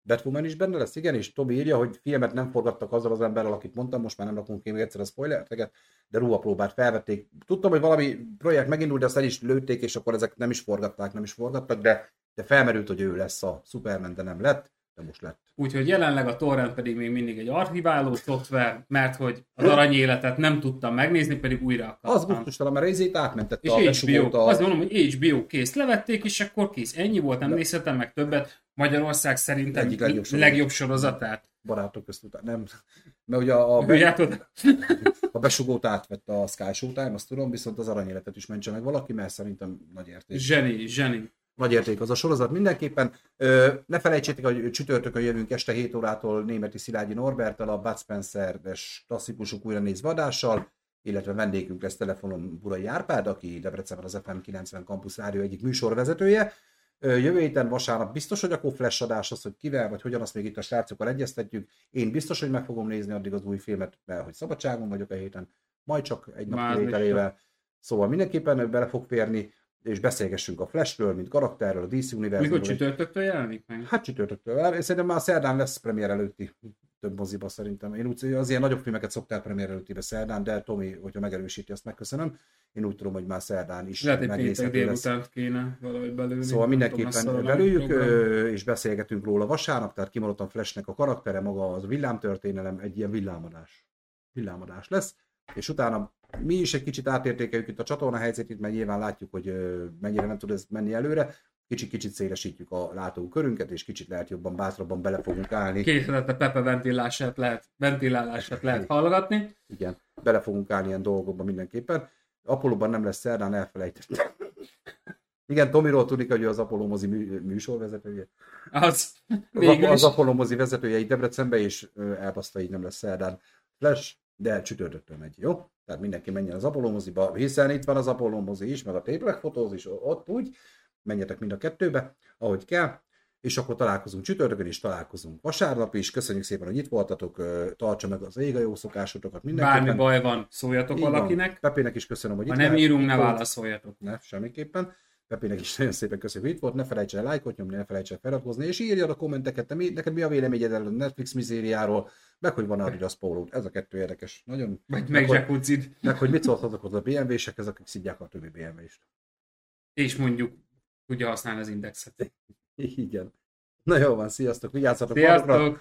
Batwoman is benne lesz, igen, és Tobi írja, hogy filmet nem forgattak azzal az emberrel, akit mondtam, most már nem rakunk ki még egyszer a spoilerteket, de ruhapróbát felvették. Tudtam, hogy valami projekt megindult, de azt el is lőtték, és akkor ezek nem is forgatták, nem is forgattak, de, de felmerült, hogy ő lesz a Superman, de nem lett, de most lett. Úgyhogy jelenleg a torrent pedig még mindig egy archiváló szoftver, mert hogy az aranyéletet nem tudtam megnézni, pedig újra Az akartam. gusztustalan, mert részét átmentette És a HBO, a... azt mondom, hogy HBO kész, levették, és akkor kész. Ennyi volt, nem nézhetem meg többet. Magyarország szerintem Egyik legjobb sorozat. legjobb sorozatát. barátok közt után. Nem. Mert ugye a, a, be, Tudjátok? a besugót átvette a Sky Showtime, azt tudom, viszont az aranyéletet is mentse meg valaki, mert szerintem nagy érték. Zseni, zseni. Nagy érték az a sorozat mindenképpen. Ö, ne felejtsétek, hogy csütörtökön jövünk este 7 órától Németi Szilágyi Norberttel, a Bud Spencer-es klasszikusok újra nézve adással, illetve vendégünk lesz telefonon Burai Árpád, aki Debrecenben az FM 90 Campus Rádió egyik műsorvezetője. Ö, Jövő héten vasárnap biztos, hogy akkor flash adás az, hogy kivel, vagy hogyan, azt még itt a srácokkal egyeztetjük. Én biztos, hogy meg fogom nézni addig az új filmet, mert hogy szabadságon vagyok a héten, majd csak egy nap kivételével. Szóval mindenképpen bele fog férni, és beszélgessünk a Flashről, mint karakterről, a DC univerzumról. Mikor csütörtöktől jelenik meg? Hát csütörtöktől. Én Szerintem már szerdán lesz premier előtti több moziba szerintem. Én úgy, az ilyen nagyobb filmeket szoktál premier előttibe szerdán, de Tomi, hogyha megerősíti, azt megköszönöm. Én úgy tudom, hogy már szerdán is Lehet, péntek megnézhető lesz. délután kéne valahogy belőni. Szóval mindenképpen ö, és beszélgetünk róla vasárnap, tehát kimondottan Flashnek a karaktere, maga az villámtörténelem, egy ilyen villámadás. Villámadás lesz, és utána mi is egy kicsit átértékeljük itt a csatorna helyzetét, mert nyilván látjuk, hogy mennyire nem tud ez menni előre. Kicsit-kicsit szélesítjük a látókörünket, és kicsit lehet jobban, bátrabban bele fogunk állni. Két hetente Pepe ventilálását lehet, ventilálását lehet hallgatni. Igen, bele fogunk állni ilyen dolgokba mindenképpen. Apollóban nem lesz szerdán, elfelejtettem. Igen, Tomiról tudik, hogy ő az Apollo mozi mű, műsorvezetője. Az Az, az. Apollo mozi vezetője itt Debrecenbe, és elbaszta, így nem lesz szerdán Flash, de csütörtöktől megy, jó? Tehát mindenki menjen az Apollo moziba, hiszen itt van az Apollo mozi is, meg a Téplek fotóz is, ott úgy, menjetek mind a kettőbe, ahogy kell, és akkor találkozunk csütörtökön is, találkozunk vasárnap is. Köszönjük szépen, hogy itt voltatok, tartsa meg az ég a jó szokásotokat mindenképpen. Bármi baj van, szóljatok Így van. valakinek. Pepének is köszönöm, hogy Ha itt nem lehet. írunk, ne válaszoljatok. Ne, semmiképpen. Pepének is nagyon szépen köszönjük, hogy itt volt. Ne felejts el lájkot nyomni, ne felejts el feliratkozni, és írjad a kommenteket, te mi, neked mi a véleményed erről a Netflix mizériáról, meg hogy van Adidas pólód. Ez a kettő érdekes. Nagyon. Vagy meg, meg hogy, meg hogy mit szóltatok az a BMW-sekhez, akik szidják a többi BMW-st. és mondjuk tudja használni az indexet. Igen. Na jó van, sziasztok, vigyázzatok magukra.